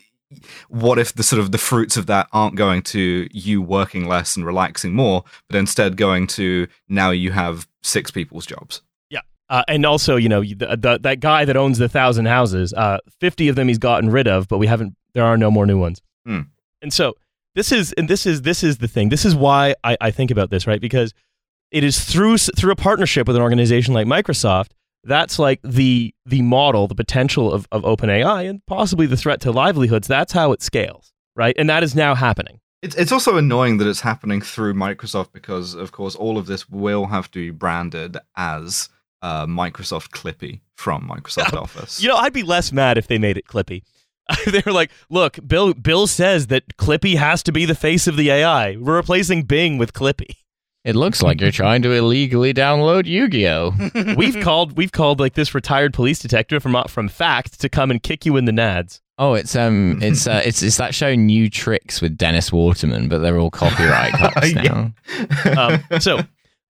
what if the sort of the fruits of that aren't going to you working less and relaxing more, but instead going to now you have six people's jobs? Uh, and also, you know, the, the, that guy that owns the thousand houses, uh, 50 of them he's gotten rid of, but we haven't, there are no more new ones. Hmm. And so this is, and this is, this is the thing. This is why I, I think about this, right? Because it is through, through a partnership with an organization like Microsoft. That's like the, the model, the potential of, of OpenAI and possibly the threat to livelihoods. That's how it scales, right? And that is now happening. It's it's also annoying that it's happening through Microsoft because of course all of this will have to be branded as uh, Microsoft Clippy from Microsoft Office. You know, I'd be less mad if they made it Clippy. they were like, "Look, Bill. Bill says that Clippy has to be the face of the AI. We're replacing Bing with Clippy." It looks like you're trying to illegally download Yu-Gi-Oh. We've called we've called like this retired police detective from uh, from Fact to come and kick you in the nads. Oh, it's um, it's uh, it's it's that show New Tricks with Dennis Waterman, but they're all copyright cuts now. Um, so,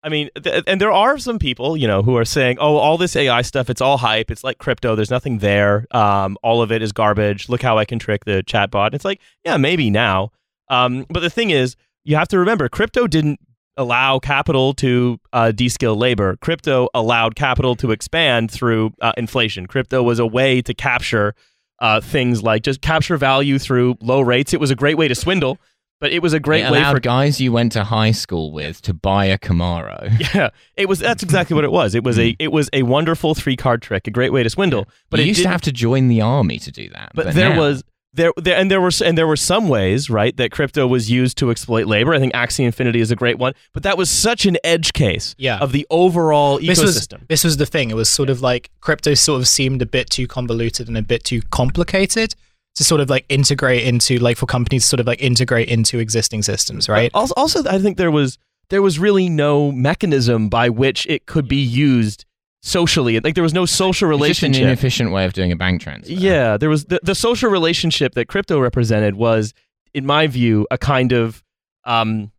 I mean, th- and there are some people, you know, who are saying, "Oh, all this AI stuff, it's all hype. It's like crypto. There's nothing there. Um, all of it is garbage. Look how I can trick the chatbot." It's like, yeah, maybe now. Um, but the thing is, you have to remember, crypto didn't allow capital to uh, de-skill labor. Crypto allowed capital to expand through uh, inflation. Crypto was a way to capture uh, things like just capture value through low rates. It was a great way to swindle, but it was a great it way for guys you went to high school with to buy a Camaro. yeah, it was. That's exactly what it was. It was a. It was a wonderful three card trick, a great way to swindle. But you used to have to join the army to do that. But, But, there now- was there there and there were and there were some ways right that crypto was used to exploit labor. I think Axie Infinity is a great one, but that was such an edge case Yeah. of the overall this was ecosystem. this was the thing. It was sort of like crypto sort of seemed a bit too convoluted and a bit too complicated to sort of like integrate into like for companies to sort of like integrate into existing systems, right? Also, also, I think there was there was really no mechanism by which it could be used socially. Like there was no social It's just an relationship. inefficient way of doing a bank transfer. Yeah, there was the, the social relationship that crypto represented was, in my view, a kind of um,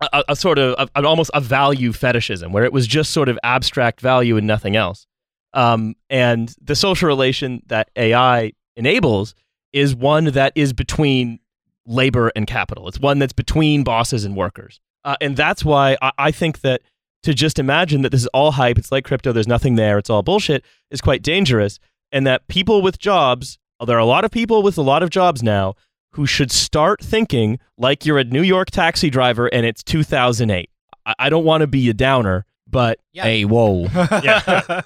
a, a- a sort of a, an almost a value fetishism where it was just sort of abstract value and nothing else. Um, and the social relation that AI enables is one that is between labor and capital. It's one that's between bosses and workers. Uh, and that's why I, I think that to just imagine that this is all hype, it's like crypto, there's nothing there, it's all bullshit, is quite dangerous. And that people with jobs, oh, there are a lot of people with a lot of jobs now who should start thinking like you're a New York taxi driver and it's 2008. I, I don't want to be a downer, but Yeah. Hey, whoa. yeah,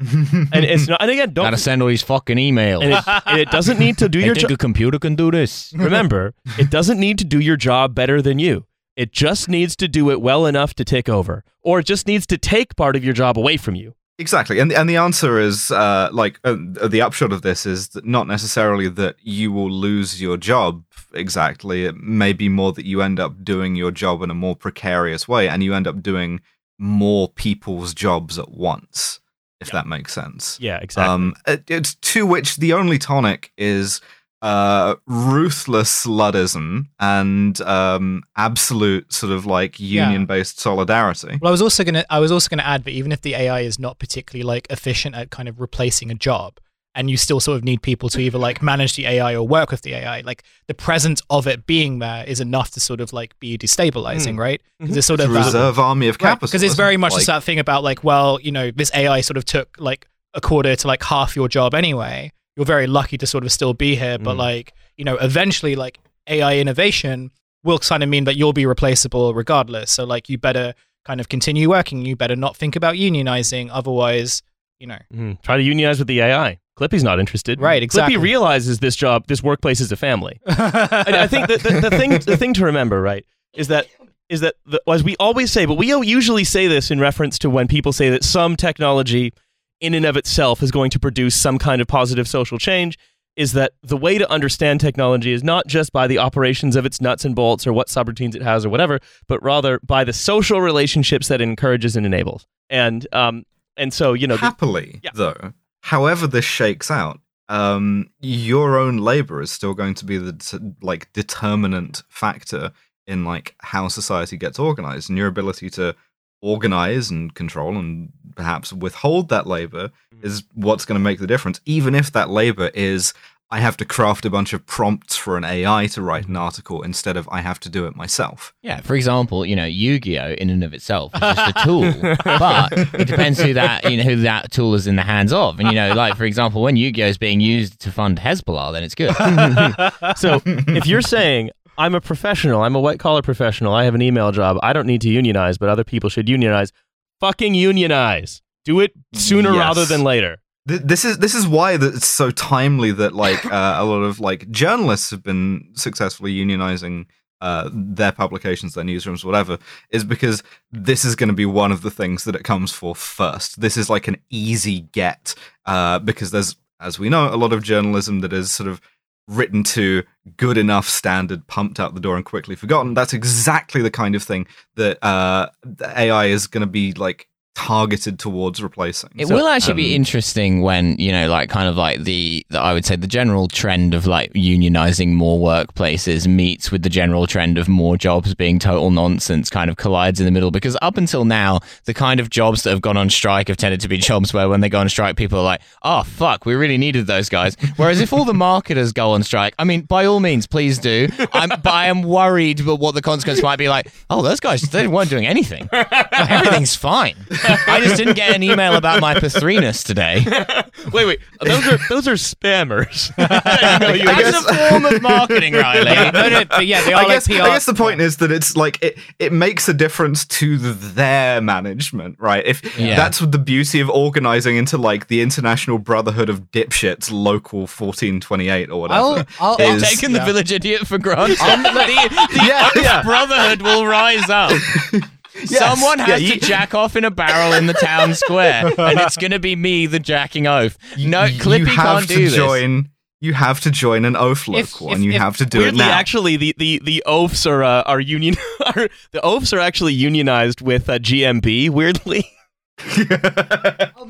and it's not. And again, don't Gotta send all these fucking emails. and it, and it doesn't need to do They your think job. a computer can do this. Remember, it doesn't need to do your job better than you. It just needs to do it well enough to take over, or it just needs to take part of your job away from you. Exactly, and and the answer is uh, like uh, the upshot of this is that not necessarily that you will lose your job. Exactly, it may be more that you end up doing your job in a more precarious way, and you end up doing more people's jobs at once. If that makes sense. Yeah, exactly. Um, it, it's to which the only tonic is uh, ruthless Luddism and um, absolute sort of like union-based solidarity. Well, I was also gonna I was also gonna add, but even if the AI is not particularly like efficient at kind of replacing a job, and you still sort of need people to either like manage the AI or work with the AI, like the presence of it being there is enough to sort of like be destabilizing, Mm. right? Because Mhm. it's sort It's of a that- reserve army of Right, capitalism. because it's very much just like, that thing about like, well, you know, this AI sort of took like a quarter to like half your job anyway. You're very lucky to sort of still be here, but Mm. like, you know, eventually like AI innovation will kind of mean that you'll be replaceable regardless. So like, you better kind of continue working. You better not think about unionizing, otherwise, you know. Mhm. Try to unionize with the AI. Clippy's not interested. Right, exactly. Clippy realizes this job, this workplace is a family. I think that the, the thing the thing to remember, right, is that is that the, as we always say, but we usually say this in reference to when people say that some technology in and of itself is going to produce some kind of positive social change is that the way to understand technology is not just by the operations of its nuts and bolts or what subroutines it has or whatever, but rather by the social relationships that it encourages and enables. And um and so you know the, happily Yeah. though. However, this shakes out. Um, your own labor is still going to be the like determinant factor in like how society gets organized, and your ability to organize and control and perhaps withhold that labor Mhm. is what's going to make the difference. Even if that labor is I have to craft a bunch of prompts for an AI to write an article instead of I have to do it myself. Yeah, for example, you know, Yu-Gi-Oh in and of itself is just a tool, but it depends who that you know who that tool is in the hands of. And you know, like for example, when Yu-Gi-Oh is being used to fund Hezbollah, then it's good. so if you're saying I'm a professional, I'm a white collar professional, I have an email job, I don't need to unionize, but other people should unionize, fucking unionize. Do it sooner Yes. rather than later. Th- This is this is why it's so timely that like uh, a lot of like journalists have been successfully unionizing uh, their publications, their newsrooms, whatever, is because this is going to be one of the things that it comes for first. This is like an easy get uh, because there's, as we know, a lot of journalism that is sort of written to good enough standard, pumped out the door and quickly forgotten. That's exactly the kind of thing that uh, AI is going to be like targeted towards replacing. It So, will actually be um, interesting when you know, like, kind of like the, the I would say the general trend of like unionizing more workplaces meets with the general trend of more jobs being total nonsense, kind of collides in the middle. Because up until now, the kind of jobs that have gone on strike have tended to be jobs where when they go on strike, people are like, "Oh fuck, we really needed those guys." Whereas if all the marketers go on strike, I mean, by all means, please do. I'm, but I am worried about what the consequence might be. Like, oh, those guys they weren't doing anything. Everything's fine. I just didn't get an email about my Pathrinus today. Wait, wait. Those are those are spammers. no, you, I That's a form of marketing, Riley. no, no, but yeah, they are I like guess, PR. I guess the point is that it's like it, it makes a difference to their management, right? If Yeah. that's the beauty of organizing into like the International Brotherhood of Dipshits Local 1428 or whatever. I'll, I'll, is- I'll Taking the yeah. village idiot for granted. Um, the the Yeah, yeah. brotherhood will rise up. Someone yeah, has you- to jack off in a barrel in the town square, and it's going to be me, the jacking oath. No, you Clippy have can't to do this. join. You have to join an oath If- local, if- and you if- have to do it now. actually, the, the, the oafs are uh, are union. Are, the oafs are actually unionized with uh, GMB. Weirdly,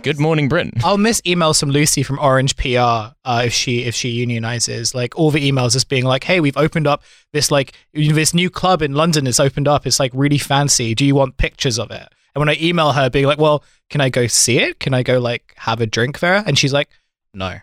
Good morning, Britain. I'll miss emails from Lucy from Orange PR uh, if she if she unionizes. Like all the emails just being like, "Hey, we've opened up this like this new club in London. It's opened up. It's like really fancy. Do you want pictures of it?" And when I email her, being like, "Well, can I go see it? Can I go like have a drink there?" And she's like, "No,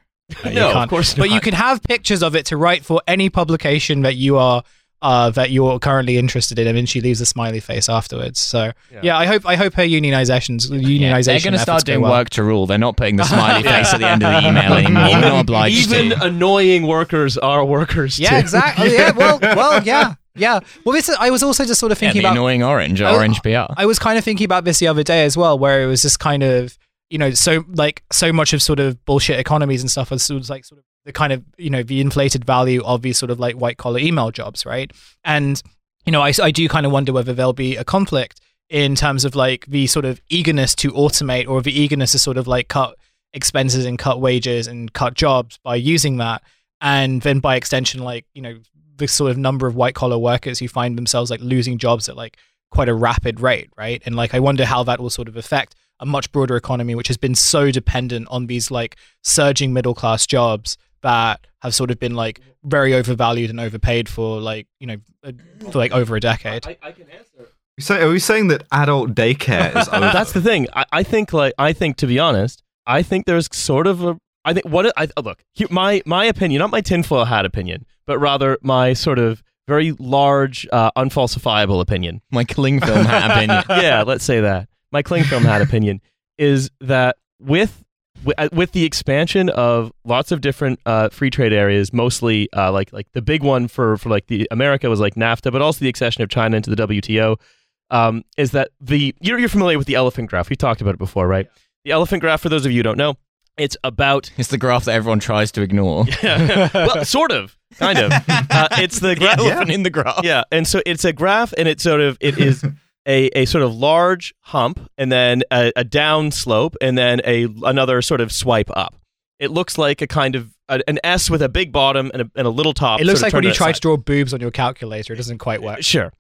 no, No, of can't. But you can have pictures of it to write for any publication that you are." Uh, that you're currently interested in, and then she leaves a smiley face afterwards. So Yeah. yeah, I hope I hope her unionizations unionization. They're going to start doing well. work to rule. They're not putting the smiley face at the end of the email anymore. We're not obliged even to. annoying workers are workers. Yeah, too. exactly. Yeah, well, well, yeah. Yeah. Well, this I was also just sort of Yeah, thinking the about. annoying orange, I- orange PR. I was kind of thinking about this the other day as well, where it was just kind of you know so like so much of sort of bullshit economies and stuff was sort of like sort of the kind of you know the inflated value of these sort of like white collar email jobs, right? And you know I I do kind of wonder whether there'll be a conflict in terms of like the sort of eagerness to automate or the eagerness to sort of like cut expenses and cut wages and cut jobs by using that and then by extension like you know the sort of number of white collar workers who find themselves like losing jobs at like quite a rapid rate right and like i wonder how that will sort of affect a much broader economy which has been so dependent on these like surging middle class jobs that have sort of been like very overvalued and overpaid for like you know uh, for like over a decade I can answer. So are we saying that adult daycare is over? That's the thing. I, I think, like, I think to be honest, I think there's sort of a. I think what I uh, look. Here, my my opinion, not my tinfoil hat opinion, but rather my sort of very large, uh, unfalsifiable opinion. My cling film hat opinion. yeah, let's say that. My cling film hat opinion is that with wi- with the expansion of lots of different uh, free trade areas, mostly uh, like like the big one for for like the America was like NAFTA, but also the accession of China into the WTO, um, is that the you're, you're familiar with the elephant graph? We talked about it before, right? The elephant graph, for those of you who don't know, it's about It's the graph that everyone tries to ignore. well, sort of, kind of. Uh, it's the graph elephant in the graph. yeah, and so it's a graph, and it's sort of it is a, a sort of large hump, and then a, a down slope, and then a another sort of swipe up. It looks like a kind of a, an S with a big bottom and a, and a little top. it looks like when you try to draw boobs on your calculator it doesn't quite work. Sure.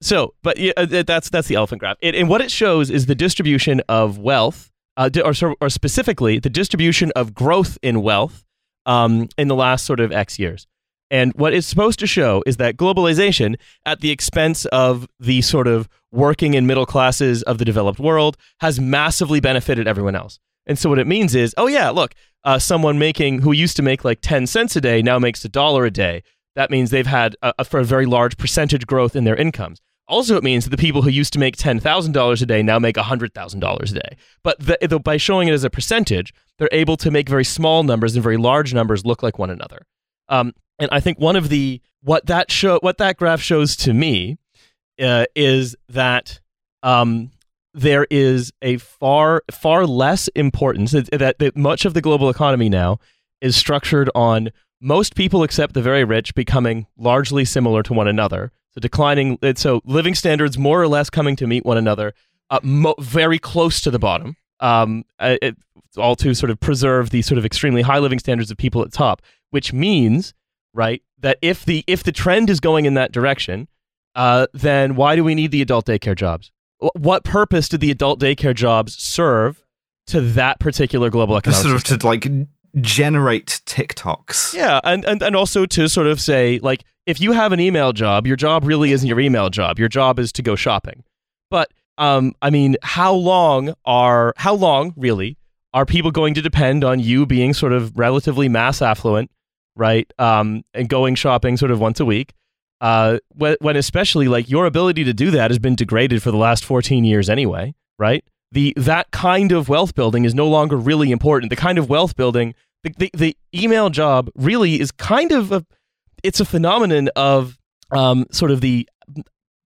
So, but yeah, uh, that's that's the elephant graph. It, and what it shows is the distribution of wealth, uh, or or specifically the distribution of growth in wealth um, in the last sort of X years. And what it's supposed to show is that globalization, at the expense of the sort of working and middle classes of the developed world, has massively benefited everyone else. And so what it means is, oh yeah, look, uh, someone making who used to make like ten cents a day now makes a dollar a day. That means they've had a, a, for a very large percentage growth in their incomes. Also, it means that the people who used to make ten thousand dollars a day now make hundred thousand dollars a day. But the, the, by showing it as a percentage, they're able to make very small numbers and very large numbers look like one another. Um, and I think one of the what that show what that graph shows to me uh, is that um, there is a far far less importance that, that, much of the global economy now is structured on most people except the very rich becoming largely similar to one another. So declining, so living standards more or less coming to meet one another, uh, mo- very close to the bottom. Um, it, all to sort of preserve the sort of extremely high living standards of people at top, which means, right, that if the if the trend is going in that direction, uh, then why do we need the adult daycare jobs? What purpose do the adult daycare jobs serve to that particular global economic sort of to like generate TikToks. Yeah, and, and and also to sort of say like if you have an email job, your job really isn't your email job. Your job is to go shopping. But um, I mean, how long are how long really are people going to depend on you being sort of relatively mass affluent, right? Um, and going shopping sort of once a week. Uh, when, when especially like your ability to do that has been degraded for the last 14 years anyway, right? The that kind of wealth building is no longer really important. The kind of wealth building, the, the, the email job really is kind of a, it's a phenomenon of um, sort of the,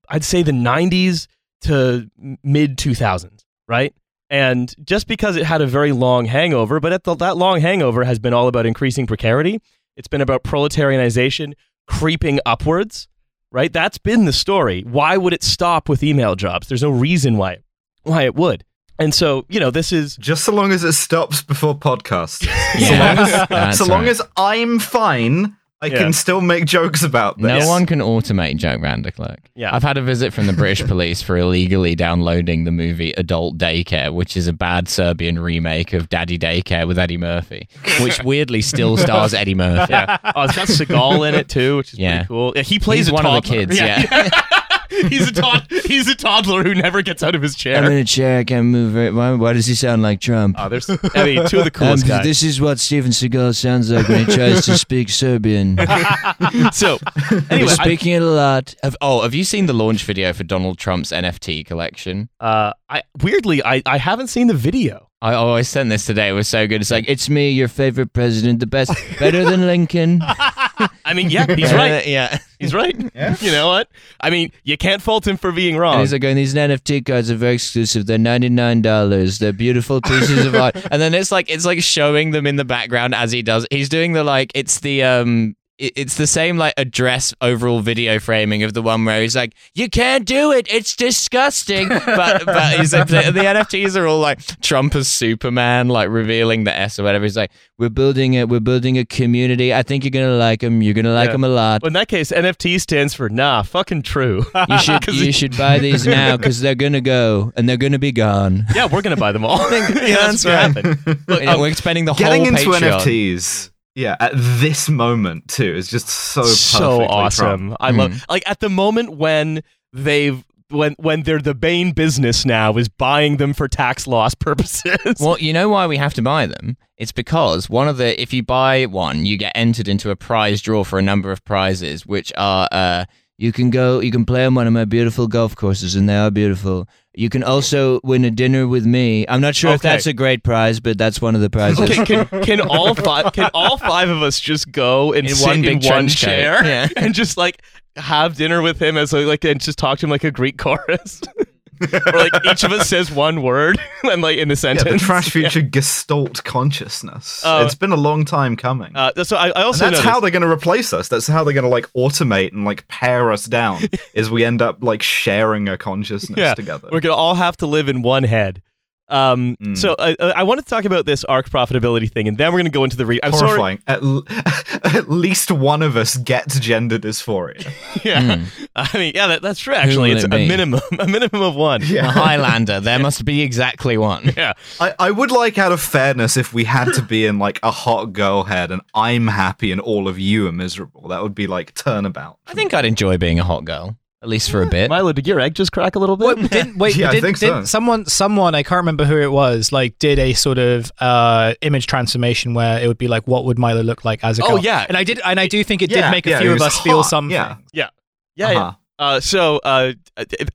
I'd say the 90s to mid 2000s, right? And just because it had a very long hangover, but the, that long hangover has been all about increasing precarity. It's been about proletarianization creeping upwards, right? That's been the story. Why would it stop with email jobs? There's no reason why why it would. And so, you know, this is Just so long as it stops before podcasts. Yeah, that's so long right. as I'm fine, I Yeah. can still make jokes about this. No one can automate Joe Vanderclerk. Yeah. I've had a visit from the British police for illegally downloading the movie Adult Daycare, which is a bad Serbian remake of Daddy Daycare with Eddie Murphy, which weirdly still stars Eddie Murphy. yeah. Oh, it's got Seagal in it too, which is Yeah. pretty cool. Yeah, he plays He's a one of the toddler. kids, yeah. he's a tod- he's a toddler who never gets out of his chair. I'm in a chair, I can't move it. Why, why does he sound like Trump? oh, there's I mean, two of the coolest guys. Um, is what Steven Seagal sounds like when he tries to speak Serbian. so anyway, I, it a lot. Have, oh, have you seen the launch video for Donald Trump's NFT collection? uh, I weirdly I, I haven't seen the video. I always sent this today. It was so good. It's like, it's me, your favorite president, the best, better than Lincoln. I mean, yeah, he's right. yeah. He's right. Yeah. You know what? I mean, you can't fault him for being And wrong. he's like, going, these NFT cards are very exclusive. They're ninety nine dollars. They're beautiful pieces of art. And then it's like it's like showing them in the background as he does. He's doing the like it's the um it- it's the same like address overall video framing of the one where he's like, "You can't do it. It's disgusting." But but he's like, the, the NFTs are all like Trump as Superman, like revealing the S or whatever. He's like, "We're building it. we're building a community. I think you're gonna like them. You're gonna like Yeah. them a lot. Well, in that case, NFT stands for nah, fucking true. You should 'Cause you should buy these now because they're gonna go and they're gonna be gone." yeah, we're gonna buy them all. yeah, that's that's what right. happened. Look, Yeah, um, we're spending the whole Getting whole into Patreon. NFTs, yeah, at this moment too is just so so awesome. Trump. I Hmm. love like at the moment when they've when when they're the main business now is buying them for tax loss purposes. Well, you know why we have to buy them? It's because one of the if you buy one, you get entered into a prize draw for a number of prizes, which are uh, you can go, you can play on one of my beautiful golf courses, and they are beautiful. You can also win a dinner with me. I'm not sure if Okay. that's a great prize, but that's one of the prizes. Okay, can, can all five can all five of us just go and In sit one big in one trench coat. chair Yeah. and just like have dinner with him as like, like and just talk to him like a Greek chorus? or like each of us says one word and like in the Yeah, sentence. the Trash Future Gestalt consciousness. Uh, it's been a long time coming. Uh, so I, I and also that's noticed, how they're going to replace us. That's how they're going to like automate and like pare us down. is we end up like sharing a consciousness Yeah, together. we're gonna all have to live in one head. Um, Mm. So I, I wanted to talk about this ARK profitability thing, and then we're gonna go into the re. I'm sorry. Horrifying. At, l- at least one of us gets gender dysphoria. Yeah, I mean, yeah, that, that's true. Actually, it's it a be? minimum, a minimum of one. a Yeah. Highlander. There must be exactly one. Yeah, I, I would like, out of fairness, if we had to be in like a hot girl head and I'm happy and all of you are miserable. That would be like turnabout. I think I'd enjoy being a hot girl, at least for a bit. Milo, did your egg just crack a little bit? Wait, didn't, wait, Yeah, didn't, think so. didn't someone, someone, I can't remember who it was, like did a sort of uh, image transformation where it would be like, what would Milo look like as a girl? Oh, girl? yeah. and I did, and I do think it Yeah, did make a yeah, few of was us feel hot, something. yeah. yeah, yeah, yeah. Uh-huh. Uh, so uh,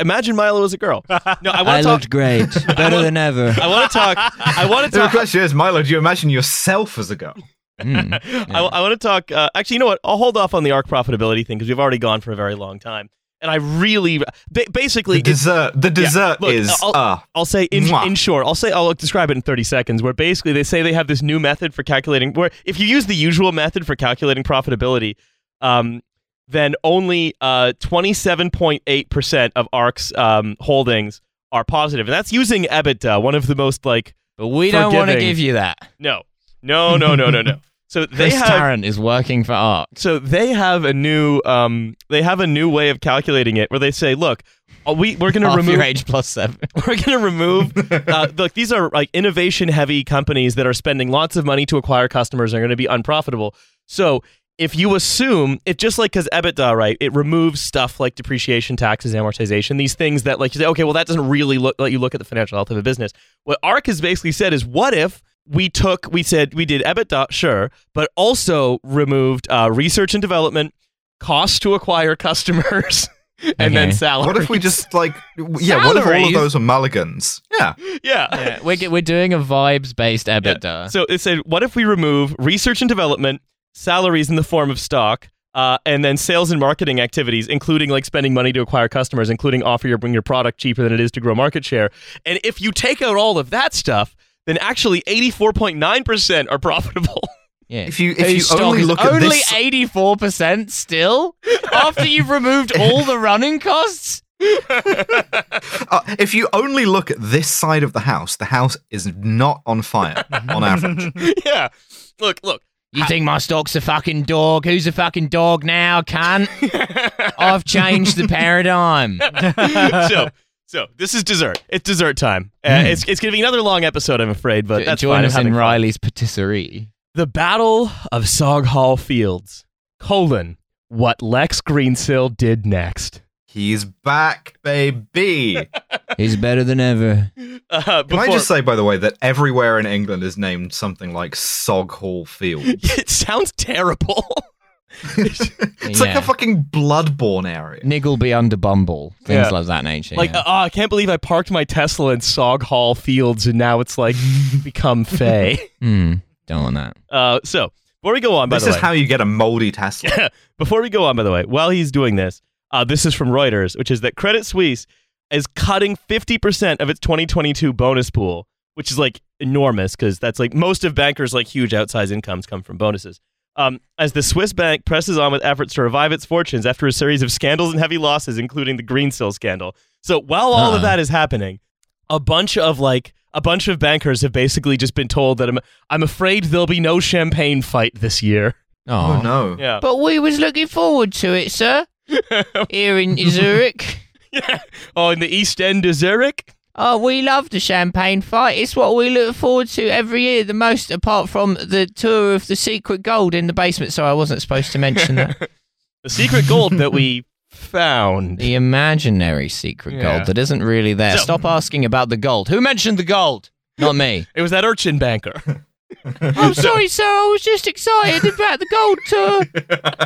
imagine Milo as a girl. No, I I want to talk. looked great, better than ever. I want to talk. I want to The talk. question is, Milo, do you imagine yourself as a girl? Mm. I, I want to talk. Uh, actually, you know what? I'll hold off on the ARK profitability thing because we've already gone for a very long time. And I really, basically, The dessert, the dessert look, is I'll- uh, I'll say in, Mwah. in short, I'll say I'll describe it in 30 seconds where basically they say they have this new method for calculating where if you use the usual method for calculating profitability, um, then only uh 27.8% of ARK's um, holdings are. And that's using EBITDA, one of the most like But we don't want to give you that. no. No, no, no, no, no. So they Chris have Tarrant is working for ARK. so they have a new um they have a new way of calculating it where they say, look, uh, we we're going to remove your age plus seven. we're going to remove uh, look these are like innovation heavy companies that are spending lots of money to acquire customers and are going to be unprofitable so if you assume it just like because ebitda right it removes stuff like depreciation taxes amortization these things that like you say okay well that doesn't really look let you look at the financial health of a business what ARK has basically said is what if we took we said we did ebitda sure but also removed uh, research and development costs to acquire customers and then Okay. salaries what if we just like, yeah, what if all of those are mulligans? Yeah. yeah yeah, we're, we're doing a vibes based EBITDA. So it said, what if we remove research and development, salaries in the form of stock, uh, and then sales and marketing activities, including like spending money to acquire customers, including offer your bring your product cheaper than it is to grow market share. And if you take out all of that stuff, then actually 84.9% are profitable. yeah. If you if Whose you only look at only this, eighty four percent still after you've removed all the running costs. uh, if you only look at this side of the house, the house is not on fire on average. yeah. Look, look. You think my stock's a fucking dog? Who's a fucking dog now, cunt? I've changed the paradigm. so, so this is dessert. It's dessert time. Uh, Mm. It's it's going to be another long episode, I'm afraid, but that's Join fine. I'm us having in. Riley's patisserie. The Battle of Sog Hall Fields, colon, what Lex Greensill did next. He's back, baby. He's better than ever. Uh, Can I just say, by the way, that everywhere in England is named something like Sog Hall Field? it sounds terrible. It's like a fucking Bloodborne area. Niggleby under Bumble, things Yeah. like that nature. like, yeah. uh, oh, I can't believe I parked my Tesla in Sog Hall Fields and now it's like become Fey. Hmm, don't want that. Uh, so Before we go on, by this the is how you get a moldy Tesla. before we go on, by the way, while he's doing this, uh, this is from Reuters, which is that Credit Suisse is cutting 50% of its 2022 bonus pool, which is like enormous because that's like most of bankers' like huge outsized incomes come from bonuses. Um, as the Swiss bank presses on with efforts to revive its fortunes after a series of scandals and heavy losses, including the Greensill scandal. So while all of Uh-uh. that is happening, a bunch of like a bunch of bankers have basically just been told that I'm I'm afraid there'll be no champagne fight this year. Oh no. Yeah. But we was looking forward to it, sir. Here in Zurich. Yeah. Oh, in the East End of Zurich? Oh, we love the champagne fight. It's what we look forward to every year the most, apart from the tour of the secret gold in the basement. So I wasn't supposed to mention that. The secret gold that we found. the imaginary secret Yeah. gold that isn't really there. So- Stop asking about the gold. Who mentioned the gold? Not me. It was that urchin banker. I'm sorry, sir. I was just excited about the gold tour.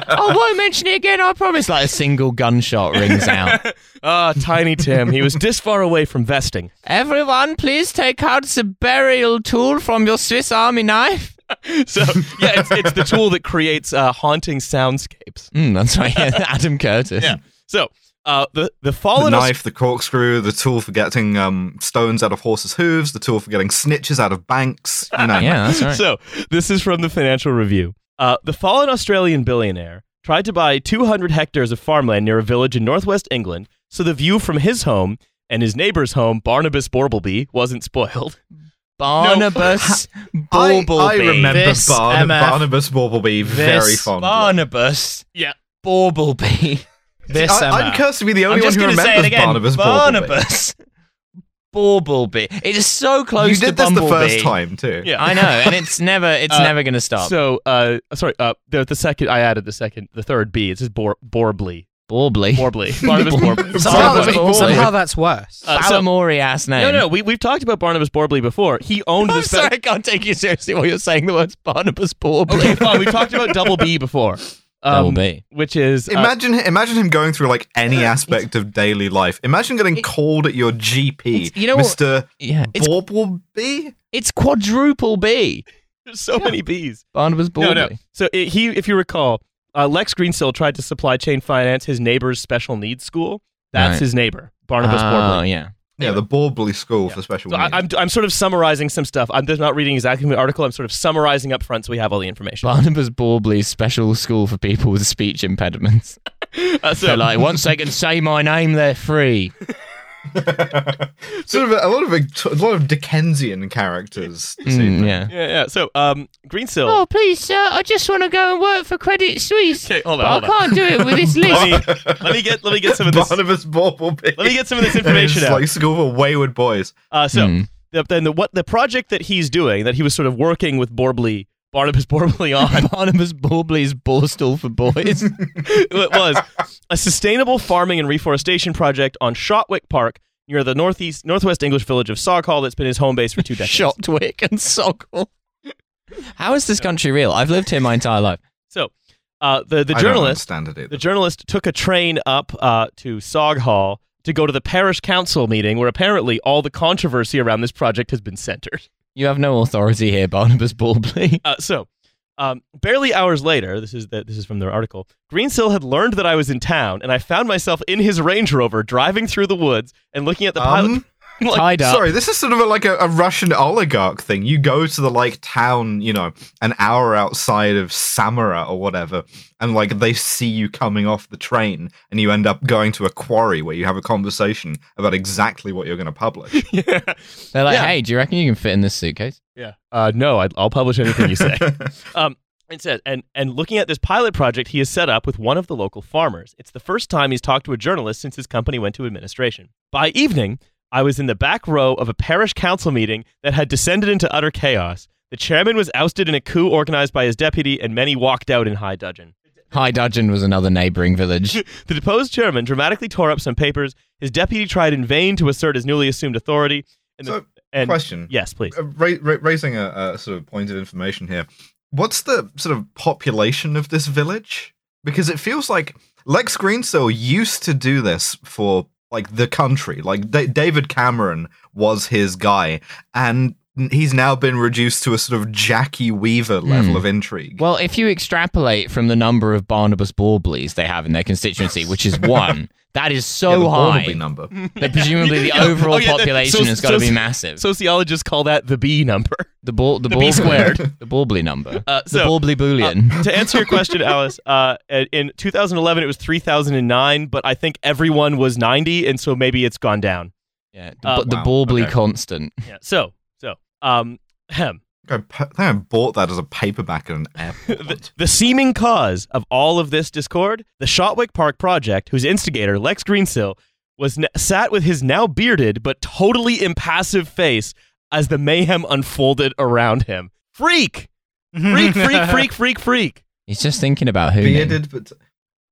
I won't mention it again. I promise. Like a single gunshot rings out. Ah, Tiny Tim. He was this far away from vesting. Everyone, please take out the burial tool from your Swiss Army knife. So, yeah, it's, it's the tool that creates uh, haunting soundscapes. Mm, that's right. Yeah, Adam Curtis. Yeah. So, uh, the, the The fallen. Aus- knife, the corkscrew, the tool for getting um, stones out of horses' hooves, the tool for getting snitches out of banks. You know. Yeah, that's right. So, this is from the Financial Review. Uh, the fallen Australian billionaire tried to buy 200 hectares of farmland near a village in northwest England so the view from his home and his neighbor's home, Barnabas Borbleby, wasn't spoiled. Barnabas I, Baubleby. I remember This Barn- MF Barnabas Baubleby very This fondly. Barnabas Yeah. Baubleby. This I, I'm cursed to be the only one just who going to remembers say it again. Barnabas Baubleby. Barnabas Baubleby. It is so close You to did this the first time too. Yeah. I know, and it's never, it's Uh, never going to stop. So, uh, sorry, uh, the, the second, I added the second, the third B. It says Bor- Borbley. Baubley. Borbley. Barnabas Borbley. somehow, Barnabas somehow that's worse. Uh, so- ass name. No, no, we, we've talked about Barnabas Borbley before. He owned I'm this. sorry, I can't take you seriously while you're saying the words Barnabas Baubley. Okay, fine. We've talked about Double B before. Um, Double B. Which is. uh, Imagine, imagine him going through like any aspect of daily life. Imagine getting called at your GP, you know what- Mister Yeah, it's Baubleby. it's quadruple B. there's so many Bs. Barnabas No, Baubley. no. So it, he, if you recall, uh, Lex Greensill tried to supply chain finance his neighbor's special needs school. That's Right. his neighbor, Barnabas Oh, yeah. Yeah, the Baubley School for Special So I, Needs. I'm, I'm sort of summarizing some stuff. I'm just not reading exactly the article. I'm sort of summarizing up front so we have all the information. Barnabas Baubley's special school for people with speech impediments. Uh, so, So, like, once they can say my name, they're free. sort of a, a lot of a, lot of Dickensian characters. Mm, yeah. yeah, yeah. So, um, Greensill. Oh, please, sir, I just want to go and work for Credit Suisse. Okay, hold on, but hold I can't do it with this Let list. me, let me get let me get some of this. Barnabas Baubleby. Let me get some of this information it's out. like school for wayward boys. Uh, so Mm. the, then the, what the project that he's doing that he was sort of working with Borbley, Barnabas Borbley on Barnabas Baubley's Borstal for boys. it was a sustainable farming and reforestation project on Shotwick Park near the northeast northwest English village of Saughall that's been his home base for two decades. Shotwick and Soggle. How is this country real? I've lived here my entire life. So uh, the the I don't journalist it the journalist took a train up uh, to Saughall to go to the parish council meeting where apparently all the controversy around this project has been centered. You have no authority here, Barnabas Baubley. Uh, so, um, barely hours later, this is the, this is from their article. Greensill had learned that I was in town, and I found myself in his Range Rover driving through the woods and looking at the pilot. Like, Tied up. Sorry, this is sort of a, like a, a Russian oligarch thing. You go to the like town, you know, an hour outside of Samara or whatever, and like they see you coming off the train, and you end up going to a quarry where you have a conversation about exactly what you're going to publish. yeah, They're like, Yeah. hey, do you reckon you can fit in this suitcase? yeah. Uh, no, I, I'll publish anything you say. um, it says, and and looking at this pilot project he has set up with one of the local farmers. It's the first time he's talked to a journalist since his company went to administration. By evening, I was in the back row of a parish council meeting that had descended into utter chaos. The chairman was ousted in a coup organized by his deputy, and many walked out in high dudgeon. High Dudgeon was another neighbouring village. The deposed chairman dramatically tore up some papers. His deputy tried in vain to assert his newly assumed authority. And, the, So, and Question: yes, please. Uh, ra- ra- raising a, a sort of point of information here. What's the sort of population of this village? Because it feels like Lex Greensill used to do this for like the country. Like Da David Cameron was his guy, and he's now been reduced to a sort of Jackie Weaver level Hmm. of intrigue. Well, if you extrapolate from the number of Barnabas Baubleys they have in their constituency, which is one, that is Yeah, so the high number. that presumably the overall Oh, yeah, population so- has got to so- be massive. Sociologists call that the B number. the ball, the, the ball, B squared. the Baubley number, Uh, the so, Baubley Uh, Boolean. to answer your question, Alice, uh, in 2011 it was 3009, but I think everyone was 90, and so maybe it's gone down. yeah, the, uh, the wow, Baubley okay. constant. Yeah. So, so, um, ahem. I think I bought that as a paperback at an airport. the, the seeming cause of all of this discord, the Shotwick Park project, whose instigator Lex Greensill was n- sat with his now bearded but totally impassive face as the mayhem unfolded around him. Freak, freak, freak, freak, freak, freak. He's just thinking about who. bearded, but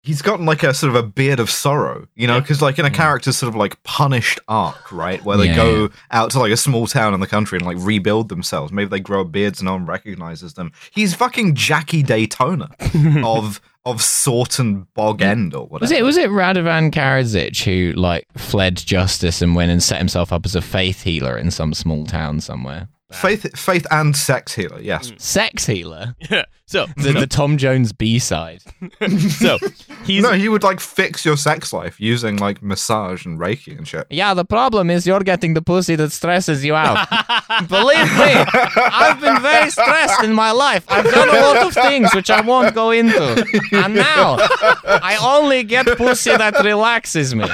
he's gotten like a sort of a beard of sorrow, you know, because like in a character's sort of like punished arc, right, where they Yeah, go out to like a small town in the country and like rebuild themselves. Maybe they grow beards and no one recognizes them. He's fucking Jackie Daytona of of Sort and Bog End or whatever. Was it was it Radovan Karadzic who like fled justice and went and set himself up as a faith healer in some small town somewhere? faith, faith and sex healer? Yes. Sex healer, Yeah. So, the, the Tom Jones B side. so he's no, he would like fix your sex life using like massage and reiki and shit. Yeah, the problem is you're getting the pussy that stresses you out. Believe me, I've been very stressed in my life. I've done a lot of things which I won't go into. And now I only get pussy that relaxes me.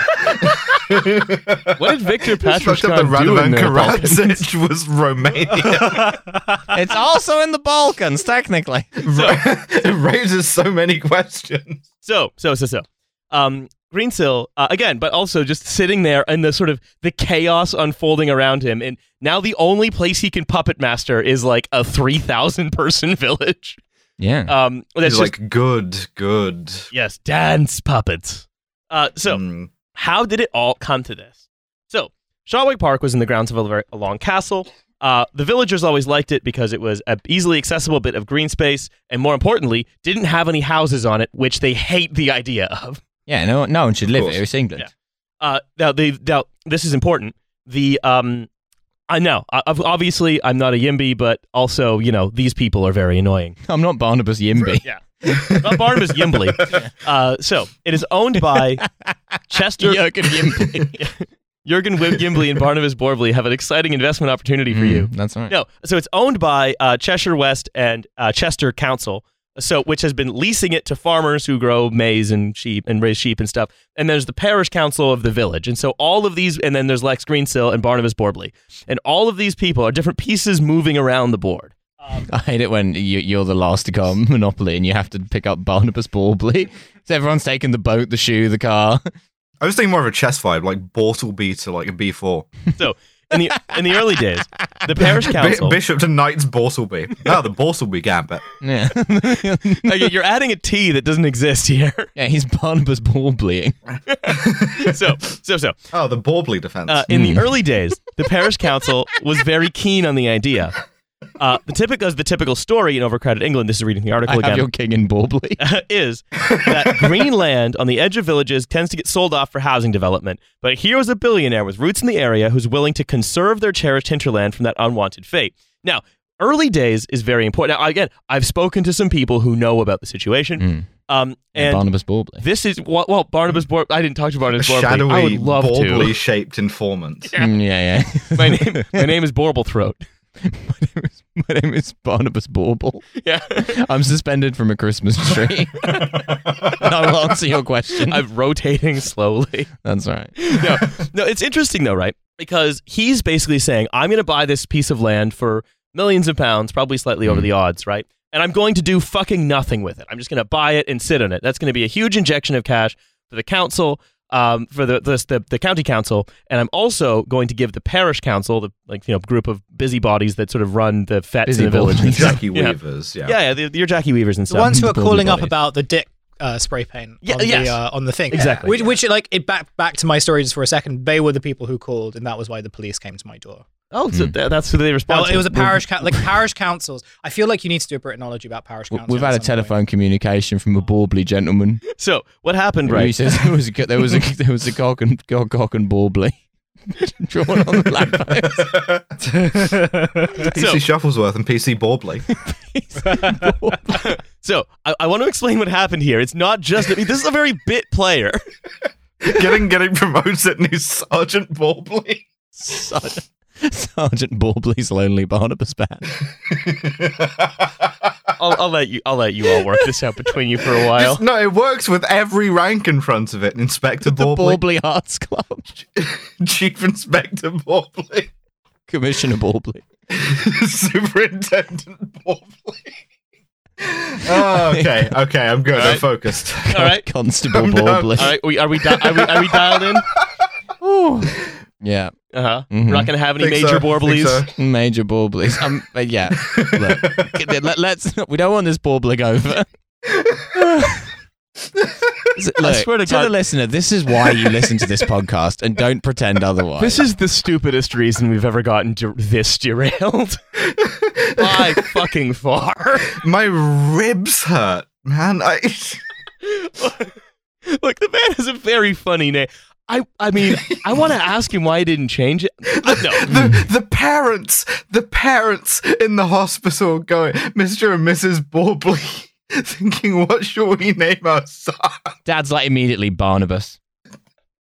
what did Victor It's fucked up that Patrishkan do in Radovan the Karadzic was Romania. It's also in the Balkans, technically. it raises so many questions. So, so, so, so. Um, Greensill, uh, again, but also just sitting there and the sort of the chaos unfolding around him. And now the only place he can puppet master is like a 3,000 person village. Yeah. Um, that's He's just, like, good, good. yes, dance puppets. Uh, so, Mm. how did it all come to this? So, Shawwick Park was in the grounds of a, a long castle. Uh, the villagers always liked it because it was an easily accessible bit of green space, and more importantly, didn't have any houses on it, which they hate the idea of. yeah, no, no one should live course. here. It's England. Yeah. Uh, now, the now this is important. The um, I know, obviously, I'm not a Yimby, but also, you know, these people are very annoying. I'm not Barnabas Yimby. Yeah, not Barnabas Yimbly. Uh, so it is owned by Chester Jurgen Yimby. Jurgen Wib Gimbley and Barnabas Borbley have an exciting investment opportunity for you. Mm, That's right. No, so it's owned by uh, Cheshire West and uh, Chester Council, so which has been leasing it to farmers who grow maize and sheep and raise sheep and stuff. And there's the parish council of the village, and so all of these, and then there's Lex Greensill and Barnabas Borbley, and all of these people are different pieces moving around the board. I hate it when you, you're the last to come Monopoly and you have to pick up Barnabas Borbley. So everyone's taking the boat, the shoe, the car. I was thinking more of a chess vibe, like Bortleby to like a B4. So in the in the early days, the parish Bi- council. Bishop to Knights Bortleby. Oh, the Bortleby gambit. Yeah. Like, you're adding a T that doesn't exist here. yeah, he's Barnabas Baubleying. so so so. Oh, the Borbley defense. Uh, in Hmm. the early days, the parish council was very keen on the idea. Uh, the typical, as the typical story in overcrowded England, this is reading the article I article have again, your king in Baubley. is that green land on the edge of villages tends to get sold off for housing development. But here was a billionaire with roots in the area who's willing to conserve their cherished hinterland from that unwanted fate. Now, early days is very important. Now, again, I've spoken to some people who know about the situation, Mm. um, Yeah, and Barnabas Baubley. this is well, well Barnabas. Bor- I didn't talk to Barnabas. Borbley. shadowy, I would love to. Borbley shaped informant. Mm, yeah, yeah. My name, my name is Borblethroat. my, name is, my name is Barnabas Bauble. Yeah. I'm suspended from a Christmas tree. And I will answer your question. I'm rotating slowly. That's right. No, no, it's interesting though, right? Because he's basically saying, I'm going to buy this piece of land for millions of pounds, probably slightly over Mm. the odds, right? And I'm going to do fucking nothing with it. I'm just going to buy it and sit on it. That's going to be a huge injection of cash for the council, um, for the, the the the county council, and I'm also going to give the parish council, the like you know group of busybodies that sort of run the fets in the village. and stuff. Jackie Yeah. Weavers, yeah. Yeah, yeah, the, your Jackie Weavers and The stuff. ones who the are Baubley calling up about the dick uh, spray paint Yeah, on, yes. the, uh, on the thing. Exactly. Which, which, like, it back back to my story just for a second. They were the people who called, and that was why the police came to my door. Oh, so Mm. th- that's who they respond Well, to. it was a parish, ca- like parish councils. I feel like you need to do a Britainology about parish councils. We've had a at some point. telephone communication from a Baubley gentleman. So what happened, Who right? says there was a, there was a there was a cock and cock, cock and Baubley. drawn on the lamppost. PC Shufflesworth and PC Borbley. So I, I want to explain what happened here. It's not just I mean, this is a very bit player. getting getting promoted and he's Sergeant Borbley. Sergeant, Sergeant Borbley's Lonely Barnabas Band. I'll, I'll let you. I'll let you all work this out between you for a while. no, it works with every rank in front of it. Inspector The Borbley, Borbley Arts Club. Chief Inspector Borbley, Commissioner Borbley. Superintendent Borbley. Oh, okay, okay, I'm good. I'm focused. All right. Constable I'm. Borbley. All right. We, are we? Di- are we? Are we dialed in? Yeah. Uh huh. Mhm. We're not gonna have any Think major so, think Borbleys. so. Major Borbleys. Um, but yeah. Look, let, us We don't want this Borbling over. Look, swear to to God. the listener, this is why you listen to this podcast, and don't pretend otherwise. This is the stupidest reason we've ever gotten der- this derailed. By fucking far. My ribs hurt, man. I. Look, the man has a very funny name. I, I mean, I want to ask him why he didn't change it. Uh, no, the the parents, the parents in the hospital going, Mr. and Mrs. Borbley, thinking, what shall we name our son? Dad's like immediately Barnabas.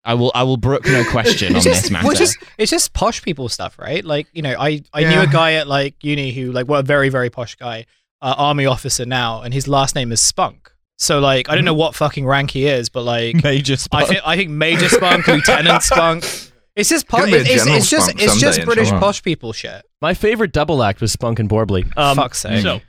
I will. I will brook no question on it's this matter. it's just it's just posh people stuff, right? Like you know, I I knew a guy at like uni who like what a very very posh guy, uh, army officer now, and his last name is Spunk. So like I don't know what fucking rank he is, but like Major I Spunk. think I think Major Spunk, Lieutenant Spunk. It's just po- Gonna be a it's, it's, General it's just Spunk it's just British inshallah. posh people shit. my favorite double act was Spunk and Borbley. Um, Fuck's sake. So,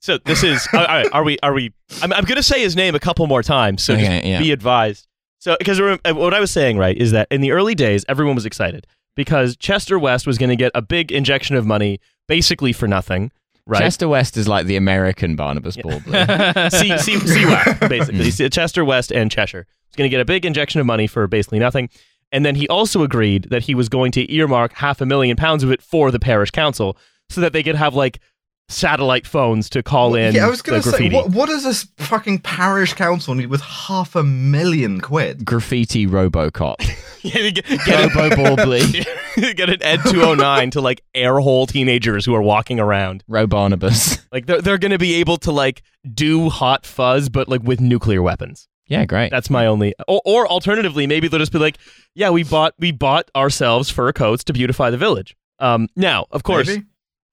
so this is. all right, are we? Are we? I'm, I'm going to say his name a couple more times. So just Okay, yeah. be advised. So, because what I was saying, right, is that in the early days, everyone was excited because Chester West was going to get a big injection of money, basically for nothing, right? Chester West is like the American Barnabas Borbley. see, C, CWAC, basically. Mm. C- Chester West and Cheshire. He's going to get a big injection of money for basically nothing. And then he also agreed that he was going to earmark half a million pounds of it for the parish council so that they could have like satellite phones to call in yeah, I was going to say, graffiti. what, what does this fucking parish council need with half a million quid? Graffiti RoboCop. Yeah, get, get, Robo Borbley. an, get an Ed 209 to like airhole teenagers who are walking around. Robarnabas. Like they're, they're going to be able to like do hot fuzz, but like with nuclear weapons. Yeah, great. That's my only. Or, or alternatively, maybe they'll just be like, "Yeah, we bought we bought ourselves fur coats to beautify the village." Um, now, of course, Maybe?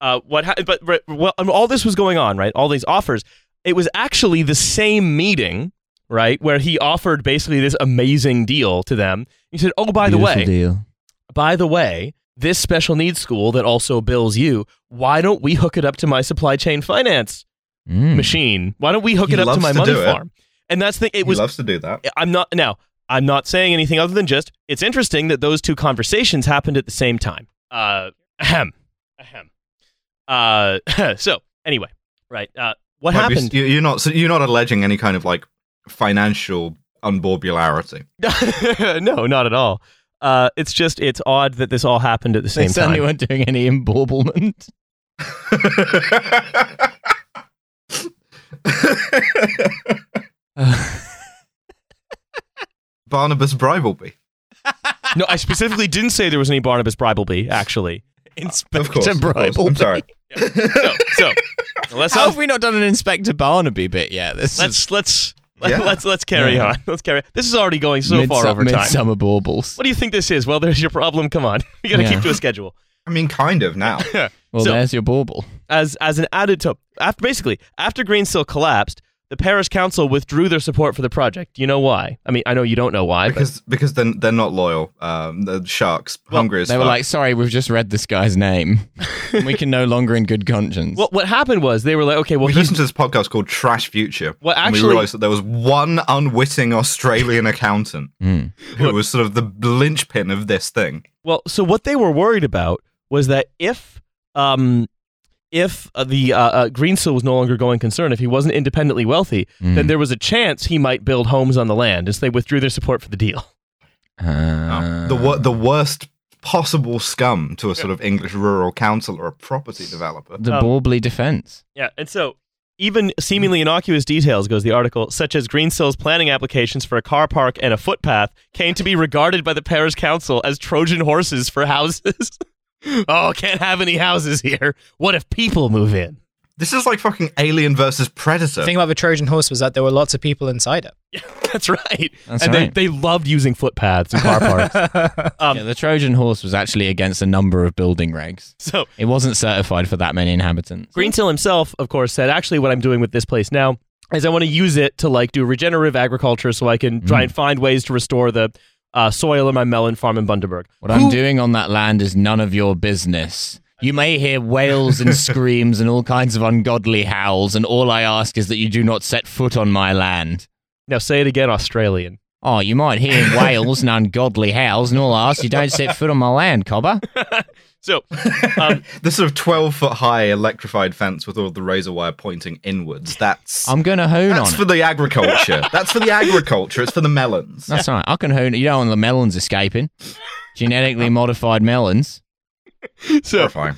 Uh, what? Ha- but but- well, all this was going on, right? All these offers. It was actually the same meeting, right, where he offered basically this amazing deal to them. He said, "Oh, by the way, deal. by the way, this special needs school that also bills you, why don't we hook it up to my supply chain finance Mm. machine? Why don't we hook He it up to my to money farm?" And that's the. It He was loves to do that. I'm not now. I'm not saying anything other than just it's interesting that those two conversations happened at the same time. Uh, ahem, ahem. Uh, so anyway, right. Uh, what Right, happened? you- You're not. So you're not alleging any kind of like financial unborbularity. no, not at all. Uh, it's just it's odd that this all happened at the They same certainly time. weren't doing any embaurblement. Barnabas Bribbleby. No, I specifically didn't say there was any Barnabas Bribbleby. Actually, Of course. of course. I'm sorry. so so let's How not, have we not done an Inspector Barnaby bit yet? This let's is let's Yeah. let's let's carry Yeah. on. Let's carry. This is already going so far over time. Midsomer Baubles. What do you think this is? Well, there's your problem. Come on, we got to Yeah. keep to a schedule. I mean, kind of now. Well, So- there's your bauble. as as an added to after basically after Greensill collapsed, the parish council withdrew their support for the project. You know why? I mean, I know you don't know why, but because because then they're not loyal. Um, the sharks Well, hungry as They were like, sorry, we've just read this guy's name. we can no longer in good conscience. what what happened was they were like, okay, well, we he's, listened to this podcast called Trash Future. Well, and actually- we realized that there was one unwitting Australian accountant Hmm. who was sort of the linchpin of this thing. well, so what they were worried about was that if um if uh, the uh, uh, Greensill was no longer going concern, if he wasn't independently wealthy, Mm. then there was a chance he might build homes on the land, and so they withdrew their support for the deal. Uh, the wor- the worst possible scum to a sort of English rural council or a property developer. the um, Baubley defense. Yeah, and so even seemingly innocuous details, goes the article, such as Greensill's planning applications for a car park and a footpath, came to be regarded by the parish council as Trojan horses for houses. oh, can't have any houses here. What if people move in? This is like fucking Alien versus Predator. The thing about the Trojan horse was that there were lots of people inside it. That's right. That's and right. they, they loved using footpaths and car parks. Um, yeah, the Trojan horse was actually against a number of building regs. so It wasn't certified for that many inhabitants. Greensill himself, of course, said, actually, what I'm doing with this place now is I want to use it to like do regenerative agriculture so I can try and find ways to restore the uh, soil in my melon farm in Bundaberg. What I'm doing on that land is none of your business. You may hear wails and screams and all kinds of ungodly howls, and all I ask is that you do not set foot on my land. Now say it again, Australian. Oh, you might hear wails and ungodly howls, and all I ask you don't set foot on my land, cobber. So, um, the sort of 12 foot high electrified fence with all the razor wire pointing inwards. That's I'm gonna hoon that's on for it. the agriculture. that's for the agriculture. It's for the melons. That's all right. I can hone. it. You don't want the melons escaping. Genetically modified melons. so, Terrifying.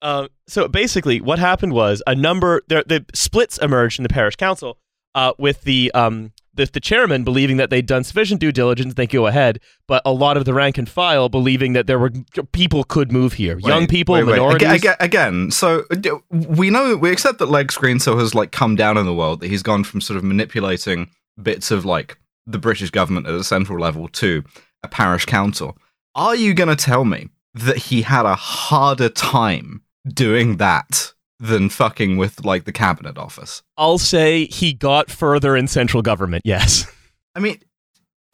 uh, so basically, what happened was a number there, the splits emerged in the parish council uh, with the um the, the chairman believing that they'd done sufficient due diligence, they go ahead, but a lot of the rank and file believing that there were people could move here, young people, wait, wait. minorities. Aga- aga- Again, so we know we accept that Lex Greensill has like come down in the world. That he's gone from sort of manipulating bits of like the British government at a central level to a parish council. Are you going to tell me that he had a harder time doing that than fucking with like the cabinet office? I'll say he got further in central government. Yes. I mean,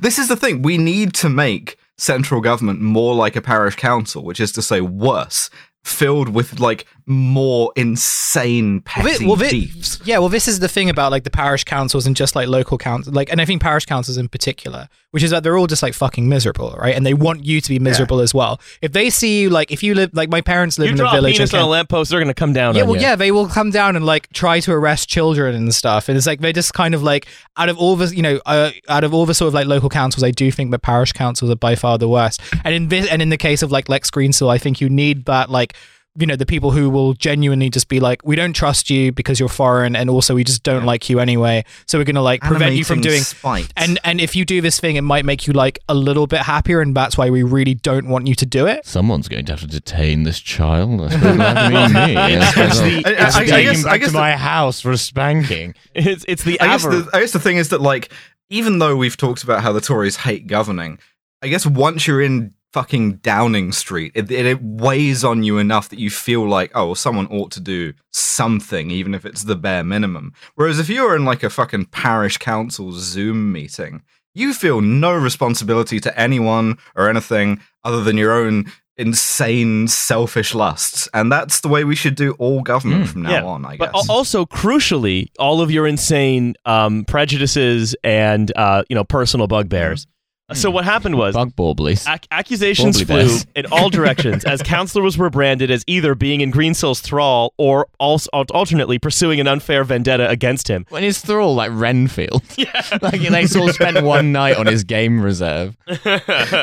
this is the thing. We need to make central government more like a parish council, which is to say, worse, filled with like more insane petty well, thi- beefs. yeah, well, this is the thing about like the parish councils and just like local councils, like, and I think parish councils in particular, which is that they're all just like fucking miserable, right? And they want you to be miserable as well. If they see you, like, if you live, like, my parents live You in draw a a village. penis and on a can- lamppost, they're going to come down yeah, on well, you. yeah, they will come down and like try to arrest children and stuff. And it's like they just kind of like out of all the you know uh, out of all the sort of like local councils, I do think the parish councils are by far the worst. And in this and in the case of like Lex Greensill, I think you need that like you know the people who will genuinely just be like, we don't trust you because you're foreign, and also we just don't like you anyway. So we're gonna like prevent you from doing. spite. And and if you do this thing, it might make you like a little bit happier, and that's why we really don't want you to do it. Someone's going to have to detain this child. I suppose it'll have to be me. I suppose I'll- the- I- I- I'll I take guess- I back guess to the- my house for a spanking. It's, it's the I guess, the, I guess the thing is that like even though we've talked about how the Tories hate governing, I guess once you're in fucking Downing Street, it, it, it weighs on you enough that you feel like oh, well, someone ought to do something, even if it's the bare minimum. Whereas if you're in like a fucking parish council Zoom meeting, you feel no responsibility to anyone or anything other than your own insane selfish lusts and that's the way we should do all government Mm, from now yeah, on i guess But al- also, crucially, all of your insane um, prejudices and uh, you know personal bugbears. So what happened was Bug baublies. ac- accusations Bubbly flew bears. in all directions as councillors were branded as either being in Greensill's thrall or also alternately pursuing an unfair vendetta against him. When his thrall like Renfield. Yeah. like they sort of spent one night on his game reserve. well,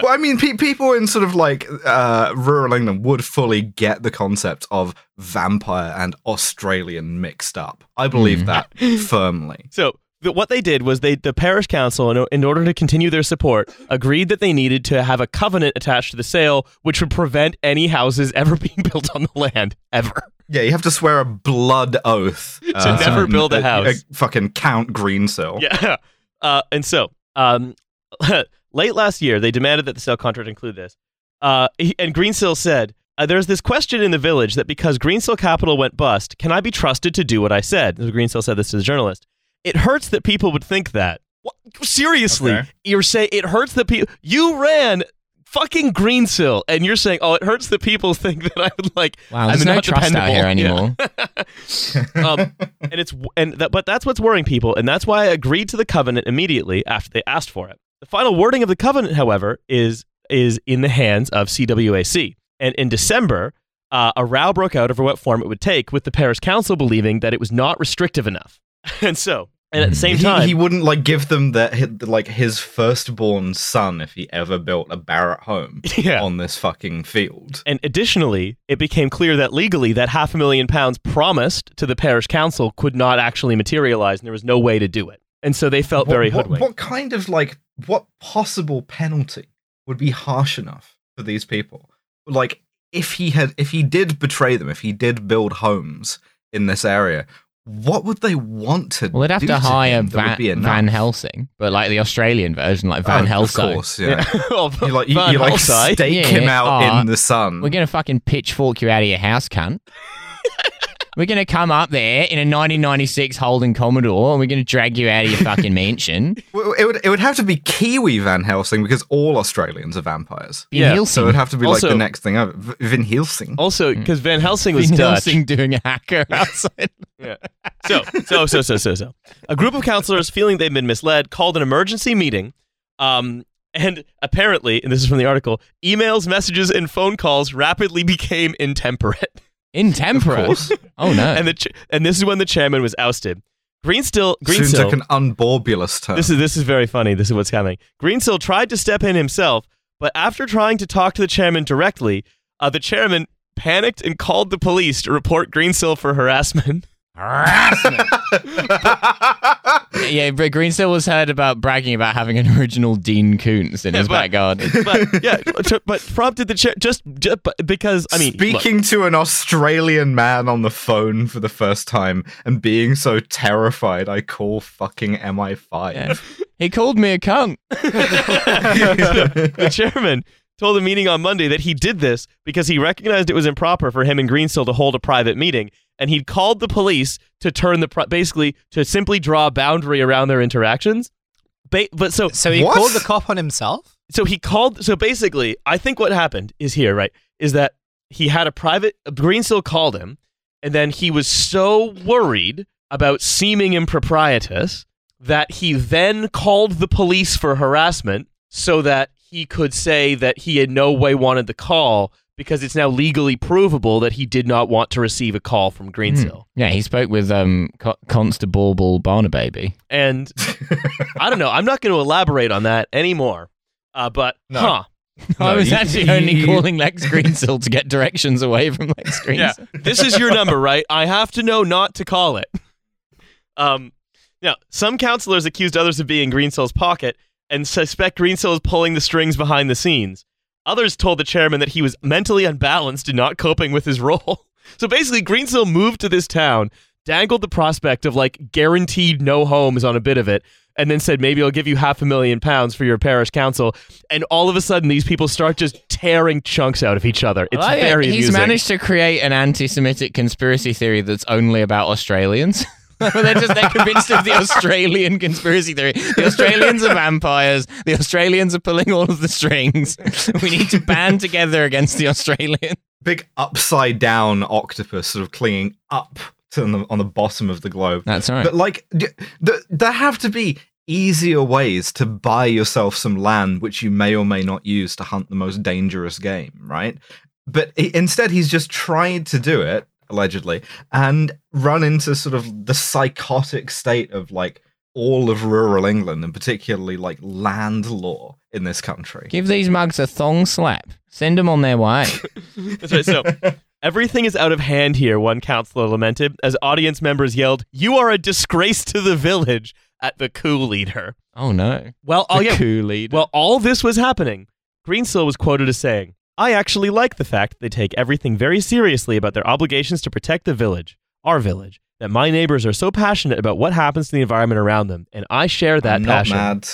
I mean, pe- people in sort of like uh, rural England would fully get the concept of vampire and Australian mixed up. I believe that firmly. So th- what they did was they the parish council in, in order to continue their support agreed that they needed to have a covenant attached to the sale which would prevent any houses ever being built on the land ever. Yeah, you have to swear a blood oath To never build a house. fucking Count Greensill. Yeah. Uh, and so, um, late last year, they demanded that the sale contract include this. Uh, he- and Greensill said, uh, There's this question in the village that because Greensill Capital went bust, can I be trusted to do what I said? Greensill said this to the journalist. It hurts that people would think that. What? Seriously, Okay. you're saying it hurts that people. You ran fucking Greensill, and you're saying, oh, it hurts that people think that I would like. Wow, I'm there's no not trust out dependable. here Yeah. anymore. um, and it's and that, but that's what's worrying people, and that's why I agreed to the covenant immediately after they asked for it. The final wording of the covenant, however, is is in the hands of CWAC, and in December, uh, a row broke out over what form it would take, with the Paris council believing that it was not restrictive enough, and so. And at the same time, he wouldn't like give them that like his firstborn son if he ever built a Barrett home yeah. on this fucking field. And additionally, it became clear that legally that half a million pounds promised to the parish council could not actually materialize, and there was no way to do it. And so they felt What- very what, hoodwinked. What kind of like what possible penalty would be harsh enough for these people? Like if he had if he did betray them, if he did build homes in this area, what would they want to do? Well, they'd have to hire would Van? Van Helsing, but like the Australian version, like Van Oh, Helsing. Of course, yeah. Oh, You like you, you like stake Yeah, him out ah, in the sun. We're gonna fucking pitchfork you out of your house, cunt. We're gonna come up there in a 1996 Holden Commodore, and we're gonna drag you out of your fucking mansion. Well, it would it would have to be Kiwi Van Helsing because all Australians are vampires. Van Yeah, Helsing. So it would have to be Also- like the next thing over. V- Van Helsing. Also, because Van Helsing was Van Dutch. Helsing doing a hacker outside. So, so, so, so, so, so. A group of counselors, feeling they've been misled, called an emergency meeting. Um, and apparently, and this is from the article, emails, messages, and phone calls rapidly became intemperate. Intemperate. Of. Oh no. and the ch- and this is when the chairman was ousted. Greensill, Soon Greensill. took an unborbulous turn. This is this is very funny. This is what's happening. Greensill tried to step in himself, but after trying to talk to the chairman directly, uh, the chairman panicked and called the police to report Greensill for harassment. yeah, but Greensill was heard about bragging about having an original Dean Koontz in Yeah, his but- back garden. But yeah, but prompted the chair just, just because I mean, look, Speaking to an Australian man on the phone for the first time and being so terrified, I call fucking MI5. Yeah. He called me a cunt. the chairman told the meeting on Monday that he did this because he recognized it was improper for him and Greensill to hold a private meeting, and he'd called the police to turn the pro- basically to simply draw a boundary around their interactions. Ba- but so So he What? called the cop on himself. so he called so basically i think what happened is here right is that he had a private greensill called him and then he was so worried about seeming improprietous that he then called the police for harassment so that he could say that he in no way wanted the call because it's now legally provable that he did not want to receive a call from greensill Yeah, he spoke with um, Co- Constable Barnababy. and i don't know i'm not going to elaborate on that anymore uh, but No. huh I was you- actually you- only you- calling Lex Greensill to get directions away from Lex Yeah, Greensill. this is your number, right? I have to know not to call it. Um, now, some counselors accused others of being Greensill's pocket and suspect Greensill is pulling the strings behind the scenes. Others told the chairman that he was mentally unbalanced and not coping with his role. So basically, Greensill moved to this town, dangled the prospect of like guaranteed no homes on a bit of it, and then said, maybe I'll give you half a million pounds for your parish council. And all of a sudden, these people start just tearing chunks out of each other. It's like it. Uh, he's amusing. managed to create an anti-Semitic conspiracy theory that's only about Australians. they're just they're convinced of the Australian conspiracy theory. The Australians are vampires. The Australians are pulling all of the strings. We need to band together against the Australians. Big upside down octopus sort of clinging up to on the, on the bottom of the globe. That's right. But like, d- th- there have to be easier ways to buy yourself some land which you may or may not use to hunt the most dangerous game, right? But i instead, he's just tried to do it allegedly and run into sort of the psychotic state of like all of rural England and particularly like land law in this country. Give these mugs a thong slap. Send them on their way. That's right. So everything is out of hand here, one councillor lamented, as audience members yelled, You are a disgrace to the village at the coup leader. Oh no. Well, oh, The yeah. coup leader. Well, all this was happening. Greensill was quoted as saying, I actually like the fact that they take everything very seriously about their obligations to protect the village, our village, that my neighbors are so passionate about what happens to the environment around them, and I share that I'm passion. not mad.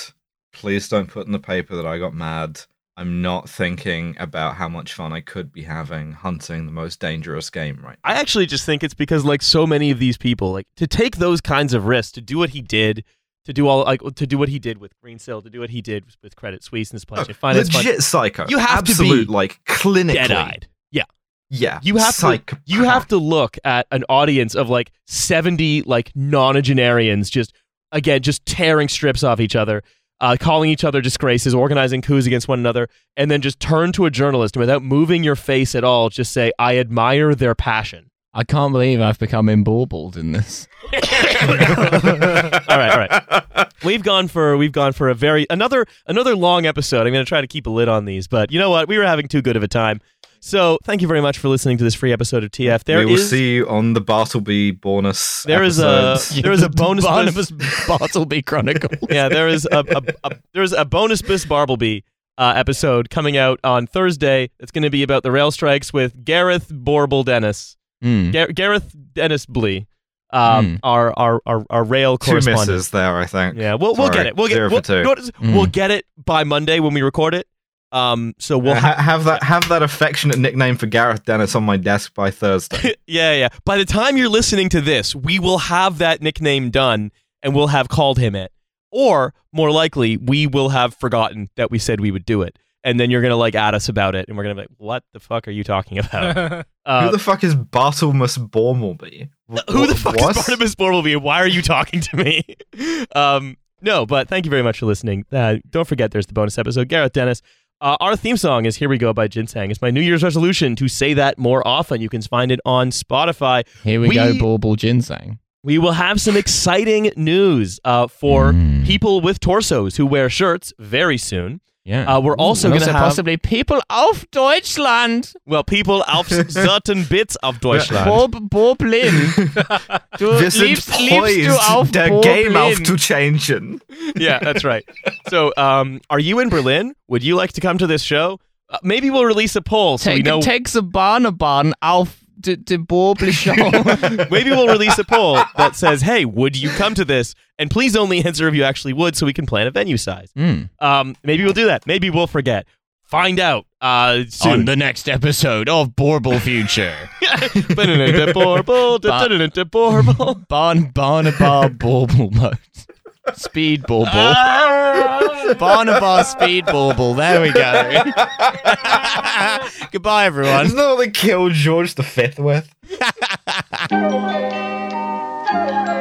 Please don't put in the paper that I got mad. I'm not thinking about how much fun I could be having hunting the most dangerous game right I actually just think it's because like so many of these people, like to take those kinds of risks, to do what he did, to do all like to do what he did with Greensill, to do what he did with Credit Suisse and the supply chain finance fund, Legit psycho. You have to be like clinically. dead-eyed. Yeah, Yeah. you have to you have to look at an audience of like seventy like nonagenarians just again just tearing strips off each other. Uh, calling each other disgraces, organizing coups against one another, and then just turn to a journalist and without moving your face at all, just say, I admire their passion. I can't believe I've become embaubled in this. all right, all right. We've gone for we've gone for a very another another long episode. I'm going to try to keep a lid on these, but you know what? We were having too good of a time. So thank you very much for listening to this free episode of TF. There we will is- see you on the Bartleby bonus. There is a there is a bonus Barnabas bis- Bartleby Chronicle. yeah there is a, a, a there's a bonus bis Barbleby uh, episode coming out on Thursday. It's going to be about the rail strikes with Gareth Borble Dennis, Hmm. Gar- Gareth Dennis Blee, um, Hmm. our, our our our rail two correspondent. misses there, I think. Yeah, we'll we'll get it. We'll get Zero we'll, two. Mm. we'll get it by Monday when we record it. Um, so we'll ha- have that have that affectionate nickname for Gareth Dennis on my desk by Thursday. yeah yeah. By the time you're listening to this, we will have that nickname done and we'll have called him it. Or more likely, we will have forgotten that we said we would do it, and then you're gonna like at us about it, and we're gonna be like, "What the fuck are you talking about?" Uh, Who the fuck is Bartlemus Bormleby? who the fuck What? is Barnabas Borbleby? and Why are you talking to me? um, no, but thank you very much for listening. Uh, don't forget, there's the bonus episode. Gareth Dennis. Uh, our theme song is "Here We Go" by Ginseng. It's my New Year's resolution to say that more often. You can find it on Spotify. Here we, We- go, Bauble Ginseng. We will have some exciting news uh, for Mm. people with torsos who wear shirts very soon. Yeah. Uh, we're also going to have possibly people of Deutschland. well, people auf certain bits of Deutschland. Bob Boblin. Du Wir sind liebst, liebst du poised, auf der Boblin. Game auf zu changen. yeah, that's right. So, um, are you in Berlin? Would you like to come to this show? Uh, maybe we'll release a poll so we Take, know. take the Barnabahn auf de, de Boble show. maybe we'll release a poll that says, "Hey, would you come to this?" And please only answer if you actually would, so we can plan a venue size. Mm. Um, maybe we'll do that. Maybe we'll forget. Find out uh, On the next episode of Borble Future. Borble, Borble. Barn Barnabar Bauble mode. Speed Bauble. Ah! Barnabar Speed Bauble. There we go. Goodbye, everyone. Isn't that what they killed George V with?